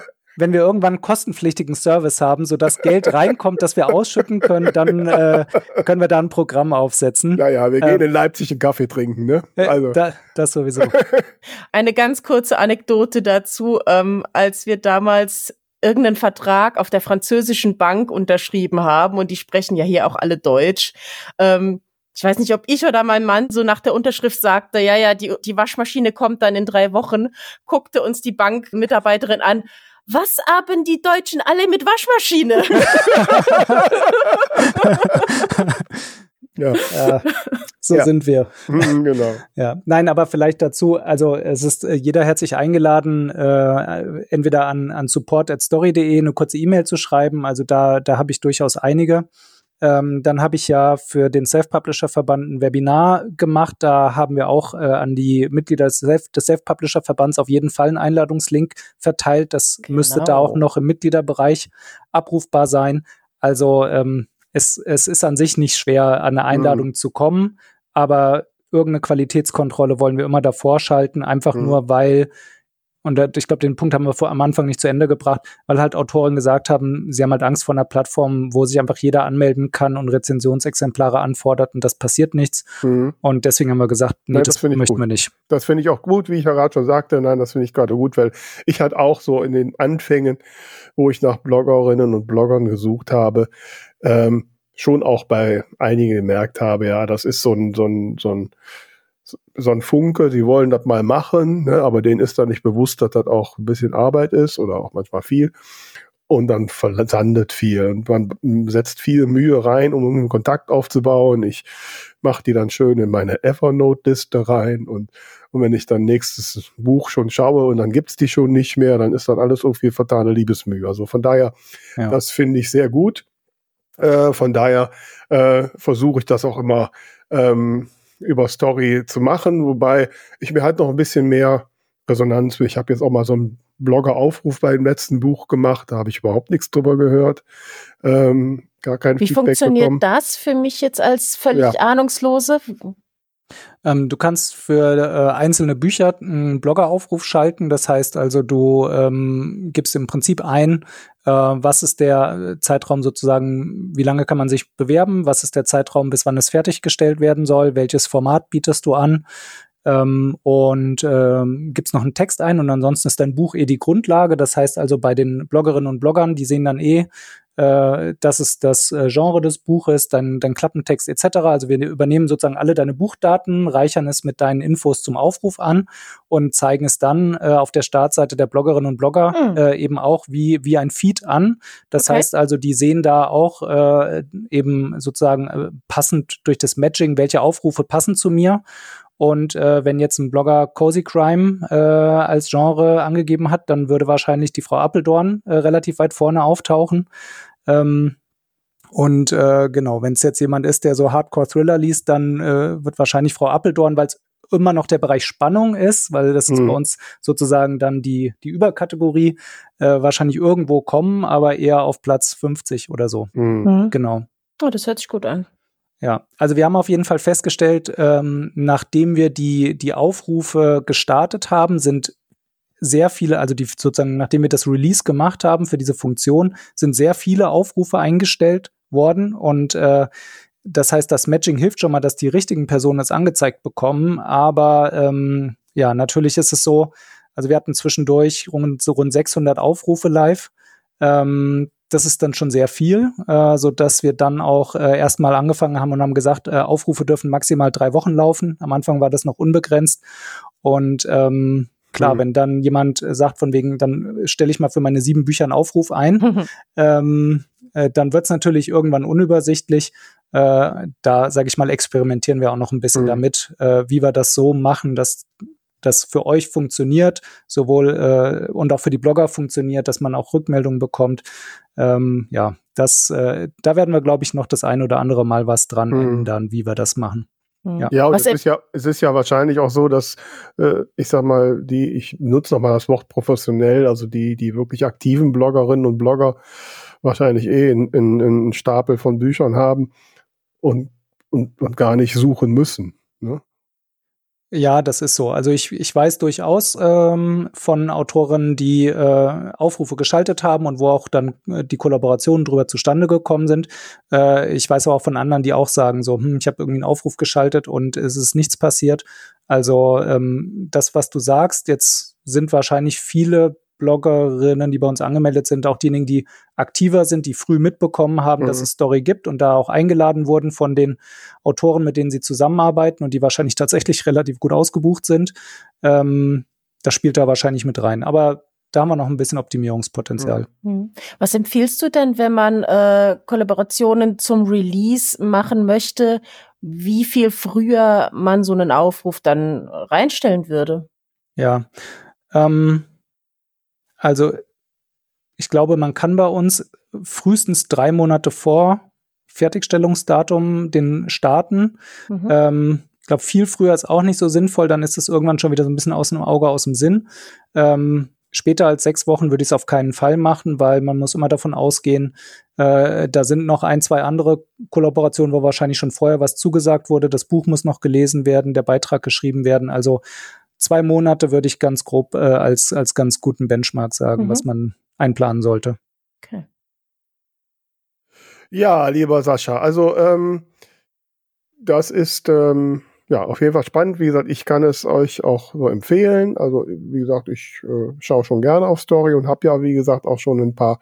wenn wir irgendwann einen kostenpflichtigen Service haben, sodass Geld reinkommt, das wir ausschütten können, dann äh, können wir da ein Programm aufsetzen. Naja, wir gehen ähm, in Leipzig einen Kaffee trinken, ne? Äh, also. Da, das sowieso. Eine ganz kurze Anekdote dazu, ähm, als wir damals irgendeinen Vertrag auf der französischen Bank unterschrieben haben und die sprechen ja hier auch alle Deutsch. Ähm, ich weiß nicht, ob ich oder mein Mann so nach der Unterschrift sagte, ja, ja, die, die Waschmaschine kommt dann in drei Wochen, guckte uns die Bankmitarbeiterin an, was haben die Deutschen alle mit Waschmaschine? ja. ja. so ja. sind wir. Mhm, genau. Ja, nein, aber vielleicht dazu, also es ist äh, jeder herzlich eingeladen, äh, entweder an, an support.story.de eine kurze E-Mail zu schreiben. Also da, da habe ich durchaus einige. Ähm, dann habe ich ja für den Self-Publisher-Verband ein Webinar gemacht. Da haben wir auch äh, an die Mitglieder des, Self des Self-Publisher-Verbands auf jeden Fall einen Einladungslink verteilt. Das genau. müsste da auch noch im Mitgliederbereich abrufbar sein. Also ähm, es, es ist an sich nicht schwer, an eine Einladung mhm. zu kommen, aber irgendeine Qualitätskontrolle wollen wir immer davor schalten, einfach mhm. nur weil und ich glaube, den Punkt haben wir vor, am Anfang nicht zu Ende gebracht, weil halt Autoren gesagt haben, sie haben halt Angst vor einer Plattform, wo sich einfach jeder anmelden kann und Rezensionsexemplare anfordert und das passiert nichts. Mhm. Und deswegen haben wir gesagt, nee, nein, das, das möchten wir nicht. Das finde ich auch gut, wie ich ja gerade schon sagte. Nein, das finde ich gerade gut, weil ich halt auch so in den Anfängen, wo ich nach Bloggerinnen und Bloggern gesucht habe, ähm, schon auch bei einigen gemerkt habe, ja, das ist so ein, so ein, so ein so ein Funke, die wollen das mal machen, ne, aber denen ist dann nicht bewusst, dass das auch ein bisschen Arbeit ist oder auch manchmal viel. Und dann versandet viel. Und man setzt viel Mühe rein, um einen Kontakt aufzubauen. Ich mache die dann schön in meine Evernote-Liste rein. Und, und wenn ich dann nächstes Buch schon schaue und dann gibt's die schon nicht mehr, dann ist dann alles irgendwie vertane Liebesmühe. Also von daher, ja. das finde ich sehr gut. Äh, von daher äh, versuche ich das auch immer ähm, über Story zu machen, wobei ich mir halt noch ein bisschen mehr Resonanz will. Ich habe jetzt auch mal so einen Blogger-Aufruf bei dem letzten Buch gemacht, da habe ich überhaupt nichts drüber gehört. Ähm, gar kein Wie Feedback funktioniert bekommen. das für mich jetzt als völlig ja. Ahnungslose? Ähm, du kannst für äh, einzelne Bücher einen Bloggeraufruf schalten. Das heißt also, du ähm, gibst im Prinzip ein, äh, was ist der Zeitraum sozusagen, wie lange kann man sich bewerben, was ist der Zeitraum, bis wann es fertiggestellt werden soll, welches Format bietest du an, ähm, und ähm, gibst noch einen Text ein und ansonsten ist dein Buch eh die Grundlage. Das heißt also bei den Bloggerinnen und Bloggern, die sehen dann eh, äh, das ist das äh, Genre des Buches, dein, dein Klappentext etc. Also wir übernehmen sozusagen alle deine Buchdaten, reichern es mit deinen Infos zum Aufruf an und zeigen es dann äh, auf der Startseite der Bloggerinnen und Blogger mhm. äh, eben auch wie, wie ein Feed an. Das okay. heißt also, die sehen da auch äh, eben sozusagen äh, passend durch das Matching, welche Aufrufe passen zu mir. Und äh, wenn jetzt ein Blogger Cozy Crime äh, als Genre angegeben hat, dann würde wahrscheinlich die Frau Appeldorn äh, relativ weit vorne auftauchen. Ähm, und äh, genau, wenn es jetzt jemand ist, der so Hardcore-Thriller liest, dann äh, wird wahrscheinlich Frau Appeldorn, weil es immer noch der Bereich Spannung ist, weil das ist mhm. bei uns sozusagen dann die, die Überkategorie, äh, wahrscheinlich irgendwo kommen, aber eher auf Platz 50 oder so. Mhm. mhm. Genau. Oh, das hört sich gut an. Ja, also wir haben auf jeden Fall festgestellt, ähm, nachdem wir die, die Aufrufe gestartet haben, sind sehr viele, also die sozusagen, nachdem wir das Release gemacht haben für diese Funktion, sind sehr viele Aufrufe eingestellt worden und äh, das heißt, das Matching hilft schon mal, dass die richtigen Personen es angezeigt bekommen, aber ähm, ja, natürlich ist es so, also wir hatten zwischendurch rund, so rund 600 Aufrufe live. Ähm, das ist dann schon sehr viel, äh, so dass wir dann auch äh, erstmal angefangen haben und haben gesagt, äh, Aufrufe dürfen maximal drei Wochen laufen. Am Anfang war das noch unbegrenzt und ähm, klar, mhm. wenn dann jemand sagt von wegen, dann stelle ich mal für meine sieben Bücher einen Aufruf ein, mhm. ähm, äh, dann wird es natürlich irgendwann unübersichtlich. Äh, da sage ich mal, experimentieren wir auch noch ein bisschen mhm. damit, äh, wie wir das so machen, dass das für euch funktioniert, sowohl äh, und auch für die Blogger funktioniert, dass man auch Rückmeldungen bekommt. Ähm, ja, das, äh, da werden wir, glaube ich, noch das ein oder andere Mal was dran mhm. ändern, wie wir das machen. Ja, ja und es ist ja, es ist ja wahrscheinlich auch so, dass äh, ich sag mal, die, ich nutze nochmal das Wort professionell, also die, die wirklich aktiven Bloggerinnen und Blogger wahrscheinlich eh in, in, in einen Stapel von Büchern haben und, und, und gar nicht suchen müssen. Ne? Ja, das ist so. Also ich, ich weiß durchaus ähm, von Autoren, die äh, Aufrufe geschaltet haben und wo auch dann äh, die Kollaborationen drüber zustande gekommen sind. Äh, ich weiß aber auch von anderen, die auch sagen, so, hm, ich habe irgendwie einen Aufruf geschaltet und es ist nichts passiert. Also ähm, das, was du sagst, jetzt sind wahrscheinlich viele Bloggerinnen, die bei uns angemeldet sind, auch diejenigen, die aktiver sind, die früh mitbekommen haben, mhm. dass es Story gibt und da auch eingeladen wurden von den Autoren, mit denen sie zusammenarbeiten und die wahrscheinlich tatsächlich relativ gut ausgebucht sind. Ähm, das spielt da wahrscheinlich mit rein. Aber da haben wir noch ein bisschen Optimierungspotenzial. Mhm. mhm. Was empfiehlst du denn, wenn man äh, Kollaborationen zum Release machen möchte, wie viel früher man so einen Aufruf dann reinstellen würde? Ja, ähm, also ich glaube, man kann bei uns frühestens drei Monate vor Fertigstellungsdatum den starten. Mhm. Ähm, ich glaube, viel früher ist auch nicht so sinnvoll, dann ist es irgendwann schon wieder so ein bisschen aus dem Auge, aus dem Sinn. Ähm, später als sechs Wochen würde ich es auf keinen Fall machen, weil man muss immer davon ausgehen, äh, da sind noch ein, zwei andere Kollaborationen, wo wahrscheinlich schon vorher was zugesagt wurde. Das Buch muss noch gelesen werden, der Beitrag geschrieben werden. Also zwei Monate würde ich ganz grob äh, als, als ganz guten Benchmark sagen, mhm. was man einplanen sollte. Okay. Ja, lieber Sascha, also ähm, das ist ähm, ja auf jeden Fall spannend. Wie gesagt, ich kann es euch auch nur empfehlen. Also wie gesagt, ich äh, schaue schon gerne auf Story und habe ja wie gesagt auch schon ein paar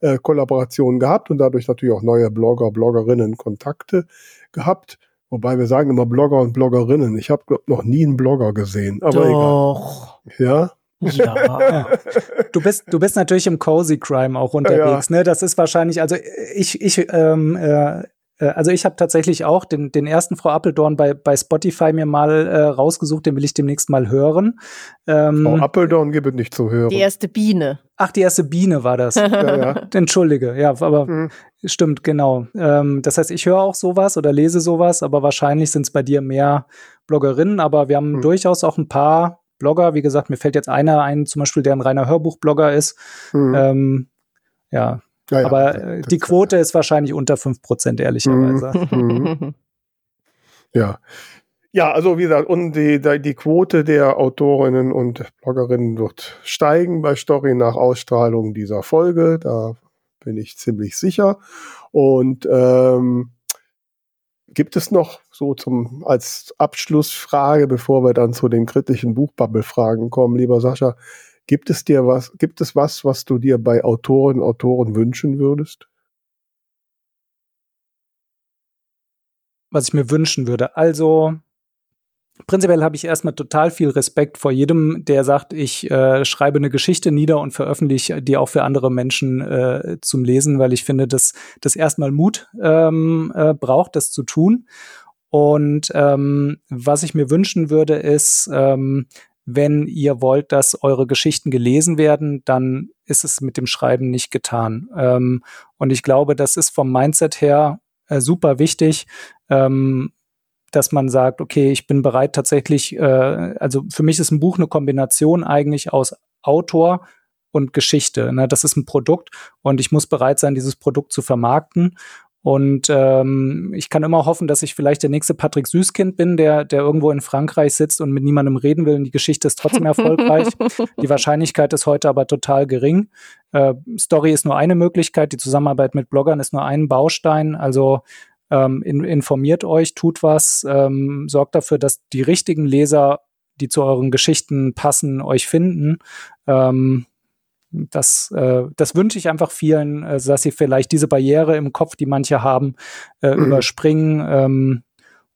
äh, Kollaborationen gehabt und dadurch natürlich auch neue Blogger, Bloggerinnen Kontakte gehabt. Wobei wir sagen immer Blogger und Bloggerinnen. Ich habe noch nie einen Blogger gesehen. Aber Doch. egal. Ja. Ja. Du bist, du bist natürlich im Cozy Crime auch unterwegs, ja. ne? Das ist wahrscheinlich, also ich, ich ähm, äh, äh, also ich habe tatsächlich auch den, den ersten Frau Appeldorn bei, bei Spotify mir mal äh, rausgesucht, den will ich demnächst mal hören. Ähm, Frau Appeldorn gibt es nicht zu hören. Die erste Biene. Ach, die erste Biene war das. ja, ja. Entschuldige, ja, aber mhm. stimmt, genau. Ähm, das heißt, ich höre auch sowas oder lese sowas, aber wahrscheinlich sind es bei dir mehr Bloggerinnen, aber wir haben mhm. durchaus auch ein paar Blogger. Wie gesagt, mir fällt jetzt einer ein, zum Beispiel, der ein reiner Hörbuchblogger ist. Mhm. Ähm, ja, ja, Aber äh, die Quote ist wahrscheinlich unter 5%, ehrlicherweise. Mhm. ja. Ja, also wie gesagt, und die, die Quote der Autorinnen und Bloggerinnen wird steigen bei Story nach Ausstrahlung dieser Folge. Da bin ich ziemlich sicher. Und ähm, gibt es noch so zum als Abschlussfrage, bevor wir dann zu den kritischen Buchbubble-Fragen kommen, lieber Sascha, Gibt es dir was, gibt es was, was du dir bei Autoren, Autoren wünschen würdest? Was ich mir wünschen würde. Also, prinzipiell habe ich erstmal total viel Respekt vor jedem, der sagt, ich äh, schreibe eine Geschichte nieder und veröffentliche die auch für andere Menschen äh, zum Lesen, weil ich finde, dass das erstmal Mut ähm, äh, braucht, das zu tun. Und ähm, was ich mir wünschen würde, ist, ähm, wenn ihr wollt, dass eure Geschichten gelesen werden, dann ist es mit dem Schreiben nicht getan. Ähm, und ich glaube, das ist vom Mindset her äh, super wichtig, ähm, dass man sagt, okay, ich bin bereit tatsächlich, äh, also für mich ist ein Buch eine Kombination eigentlich aus Autor und Geschichte. Ne? Das ist ein Produkt und ich muss bereit sein, dieses Produkt zu vermarkten. Und ähm, ich kann immer hoffen, dass ich vielleicht der nächste Patrick Süßkind bin, der, der irgendwo in Frankreich sitzt und mit niemandem reden will und die Geschichte ist trotzdem erfolgreich. die Wahrscheinlichkeit ist heute aber total gering. Äh, Story ist nur eine Möglichkeit, die Zusammenarbeit mit Bloggern ist nur ein Baustein. Also ähm, in, informiert euch, tut was, ähm, sorgt dafür, dass die richtigen Leser, die zu euren Geschichten passen, euch finden. Ähm, das, äh, das wünsche ich einfach vielen, äh, dass sie vielleicht diese Barriere im Kopf, die manche haben, äh, mhm. überspringen. Ähm,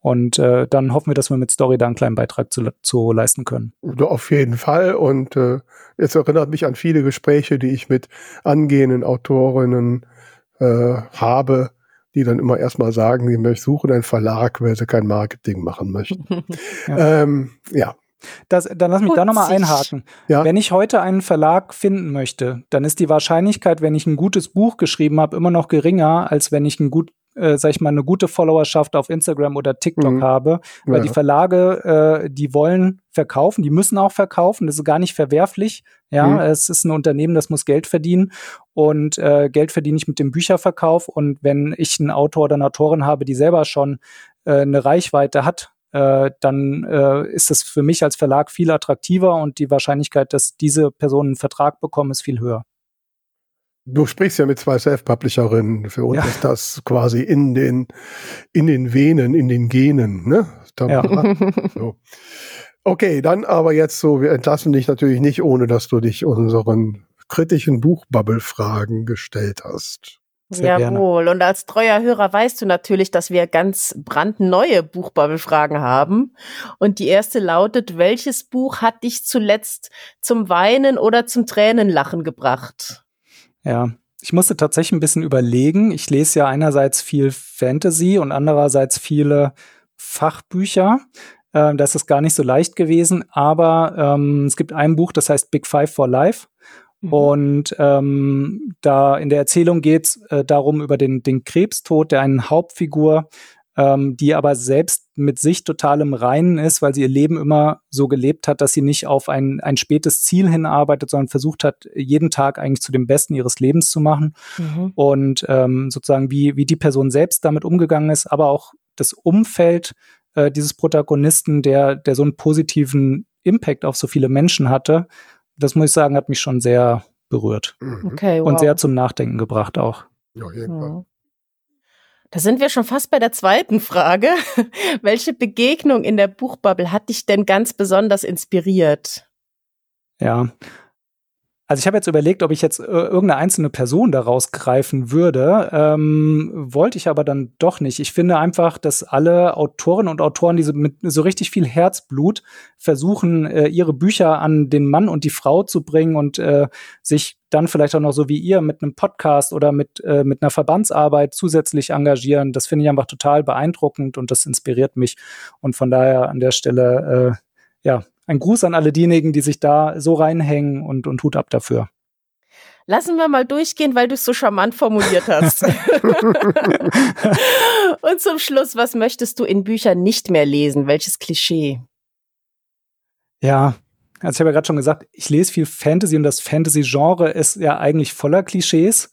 und äh, dann hoffen wir, dass wir mit Story da einen kleinen Beitrag zu, zu leisten können. Auf jeden Fall. Und äh, es erinnert mich an viele Gespräche, die ich mit angehenden Autorinnen äh, habe, die dann immer erstmal sagen, ich suche einen Verlag, weil sie kein Marketing machen möchten. ja. Ähm, ja, Das, dann lass mich da nochmal einhaken. Ja. Wenn ich heute einen Verlag finden möchte, dann ist die Wahrscheinlichkeit, wenn ich ein gutes Buch geschrieben habe, immer noch geringer, als wenn ich ein gut, äh, sag ich mal, eine gute Followerschaft auf Instagram oder TikTok mhm. habe. Weil ja. die Verlage, äh, die wollen verkaufen, die müssen auch verkaufen, das ist gar nicht verwerflich. Ja, mhm. es ist ein Unternehmen, das muss Geld verdienen und äh, Geld verdiene ich mit dem Bücherverkauf. Und wenn ich einen Autor oder eine Autorin habe, die selber schon äh, eine Reichweite hat, äh, dann äh, ist es für mich als Verlag viel attraktiver und die Wahrscheinlichkeit, dass diese Personen einen Vertrag bekommen, ist viel höher. Du sprichst ja mit zwei Self-Publisherinnen. Für uns ja. ist das quasi in den, in den Venen, in den Genen. Ne? Ja. So. Okay, dann aber jetzt so, wir entlassen dich natürlich nicht, ohne dass du dich unseren kritischen Buchbubble-Fragen gestellt hast. Sehr Jawohl. Gerne. Und als treuer Hörer weißt du natürlich, dass wir ganz brandneue Buchbubble-Fragen haben. Und die erste lautet, welches Buch hat dich zuletzt zum Weinen oder zum Tränenlachen gebracht? Ja, ich musste tatsächlich ein bisschen überlegen. Ich lese ja einerseits viel Fantasy und andererseits viele Fachbücher. Ähm, das ist gar nicht so leicht gewesen, aber ähm, es gibt ein Buch, das heißt Big Five for Life. Mhm. Und ähm, da in der Erzählung geht es äh, darum über den, den Krebstod der einen Hauptfigur, ähm, die aber selbst mit sich total im Reinen ist, weil sie ihr Leben immer so gelebt hat, dass sie nicht auf ein, ein spätes Ziel hinarbeitet, sondern versucht hat, jeden Tag eigentlich zu dem Besten ihres Lebens zu machen. Mhm. Und ähm, sozusagen, wie, wie die Person selbst damit umgegangen ist, aber auch das Umfeld äh, dieses Protagonisten, der, der so einen positiven Impact auf so viele Menschen hatte, das muss ich sagen, hat mich schon sehr berührt. Mhm. Okay, wow. Und sehr zum Nachdenken gebracht auch. Ja, Fall. Da sind wir schon fast bei der zweiten Frage. Welche Begegnung in der Buchbubble hat dich denn ganz besonders inspiriert? Ja, also ich habe jetzt überlegt, ob ich jetzt äh, irgendeine einzelne Person daraus greifen würde, ähm, wollte ich aber dann doch nicht. Ich finde einfach, dass alle Autoren und Autoren, die so mit so richtig viel Herzblut versuchen, äh, ihre Bücher an den Mann und die Frau zu bringen und äh, sich dann vielleicht auch noch so wie ihr mit einem Podcast oder mit, äh, mit einer Verbandsarbeit zusätzlich engagieren. Das finde ich einfach total beeindruckend und das inspiriert mich. Und von daher an der Stelle, äh, ja, ein Gruß an alle diejenigen, die sich da so reinhängen und, und Hut ab dafür. Lassen wir mal durchgehen, weil du es so charmant formuliert hast. und zum Schluss, was möchtest du in Büchern nicht mehr lesen? Welches Klischee? Ja, also ich habe ja gerade schon gesagt, ich lese viel Fantasy und das Fantasy-Genre ist ja eigentlich voller Klischees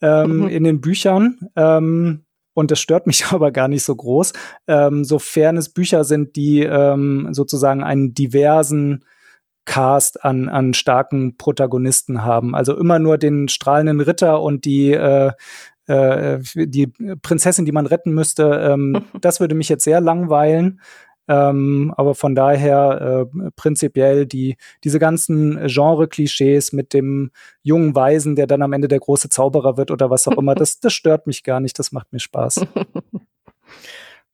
ähm, mhm. in den Büchern. Ähm, und das stört mich aber gar nicht so groß, ähm, sofern es Bücher sind, die ähm, sozusagen einen diversen Cast an, an starken Protagonisten haben. Also immer nur den strahlenden Ritter und die, äh, äh, die Prinzessin, die man retten müsste. Ähm, das würde mich jetzt sehr langweilen. Ähm, aber von daher äh, prinzipiell die, diese ganzen Genre-Klischees mit dem jungen Weisen, der dann am Ende der große Zauberer wird oder was auch immer, das, das stört mich gar nicht, das macht mir Spaß.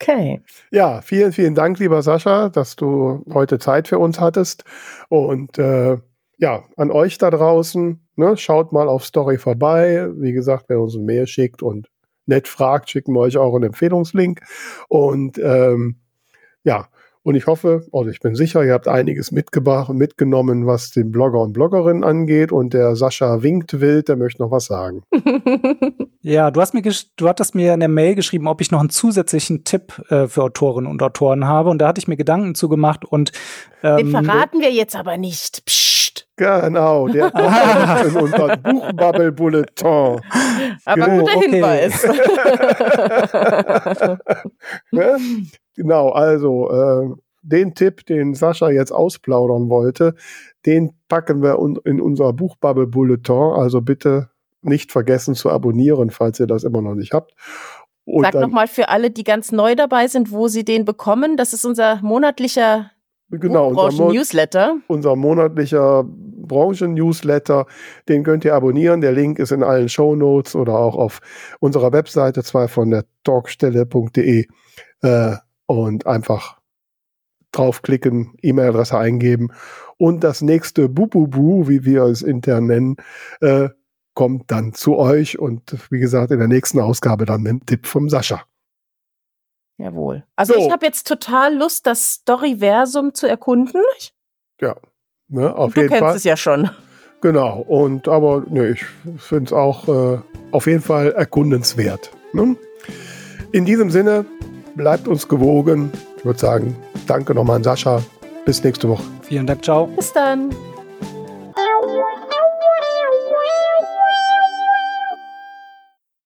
Okay. Ja, vielen, vielen Dank, lieber Sascha, dass du heute Zeit für uns hattest. Und äh, ja, an euch da draußen, ne, schaut mal auf Story vorbei. Wie gesagt, wer uns ein Mail schickt und nett fragt, schicken wir euch auch einen Empfehlungslink. Und ähm, ja, und ich hoffe, also ich bin sicher, ihr habt einiges mitgebracht und mitgenommen, was den Blogger und Bloggerinnen angeht. Und der Sascha winkt wild, der möchte noch was sagen. ja, du hast mir du hattest mir in der Mail geschrieben, ob ich noch einen zusätzlichen Tipp äh, für Autorinnen und Autoren habe. Und da hatte ich mir Gedanken zugemacht und ähm, Den verraten wir jetzt aber nicht. Psst. Genau, der in unser Buchbubble-Bulletin. Aber genau, guter okay. Hinweis. ne? Genau, also äh, den Tipp, den Sascha jetzt ausplaudern wollte, den packen wir un in unser Buchbubble Bulletin. Also bitte nicht vergessen zu abonnieren, falls ihr das immer noch nicht habt. Und Sag nochmal für alle, die ganz neu dabei sind, wo sie den bekommen. Das ist unser monatlicher genau, Branchen-Newsletter. Unser, unser monatlicher Branchen-Newsletter. Den könnt ihr abonnieren. Der Link ist in allen Show Notes oder auch auf unserer Webseite, zwar von der talkstelle.de. Äh, und einfach draufklicken, E-Mail-Adresse eingeben und das nächste Bububu, wie wir es intern nennen, äh, kommt dann zu euch und wie gesagt in der nächsten Ausgabe dann mit dem Tipp vom Sascha. Jawohl. Also So. ich habe jetzt total Lust, das Storyversum zu erkunden. Ja, ne, auf du jeden kennst Fall. es ja schon. Genau. Und aber ne, ich finde es auch äh, auf jeden Fall erkundenswert. Ne? In diesem Sinne, bleibt uns gewogen. Ich würde sagen, danke nochmal an Sascha. Bis nächste Woche. Vielen Dank, ciao. Bis dann.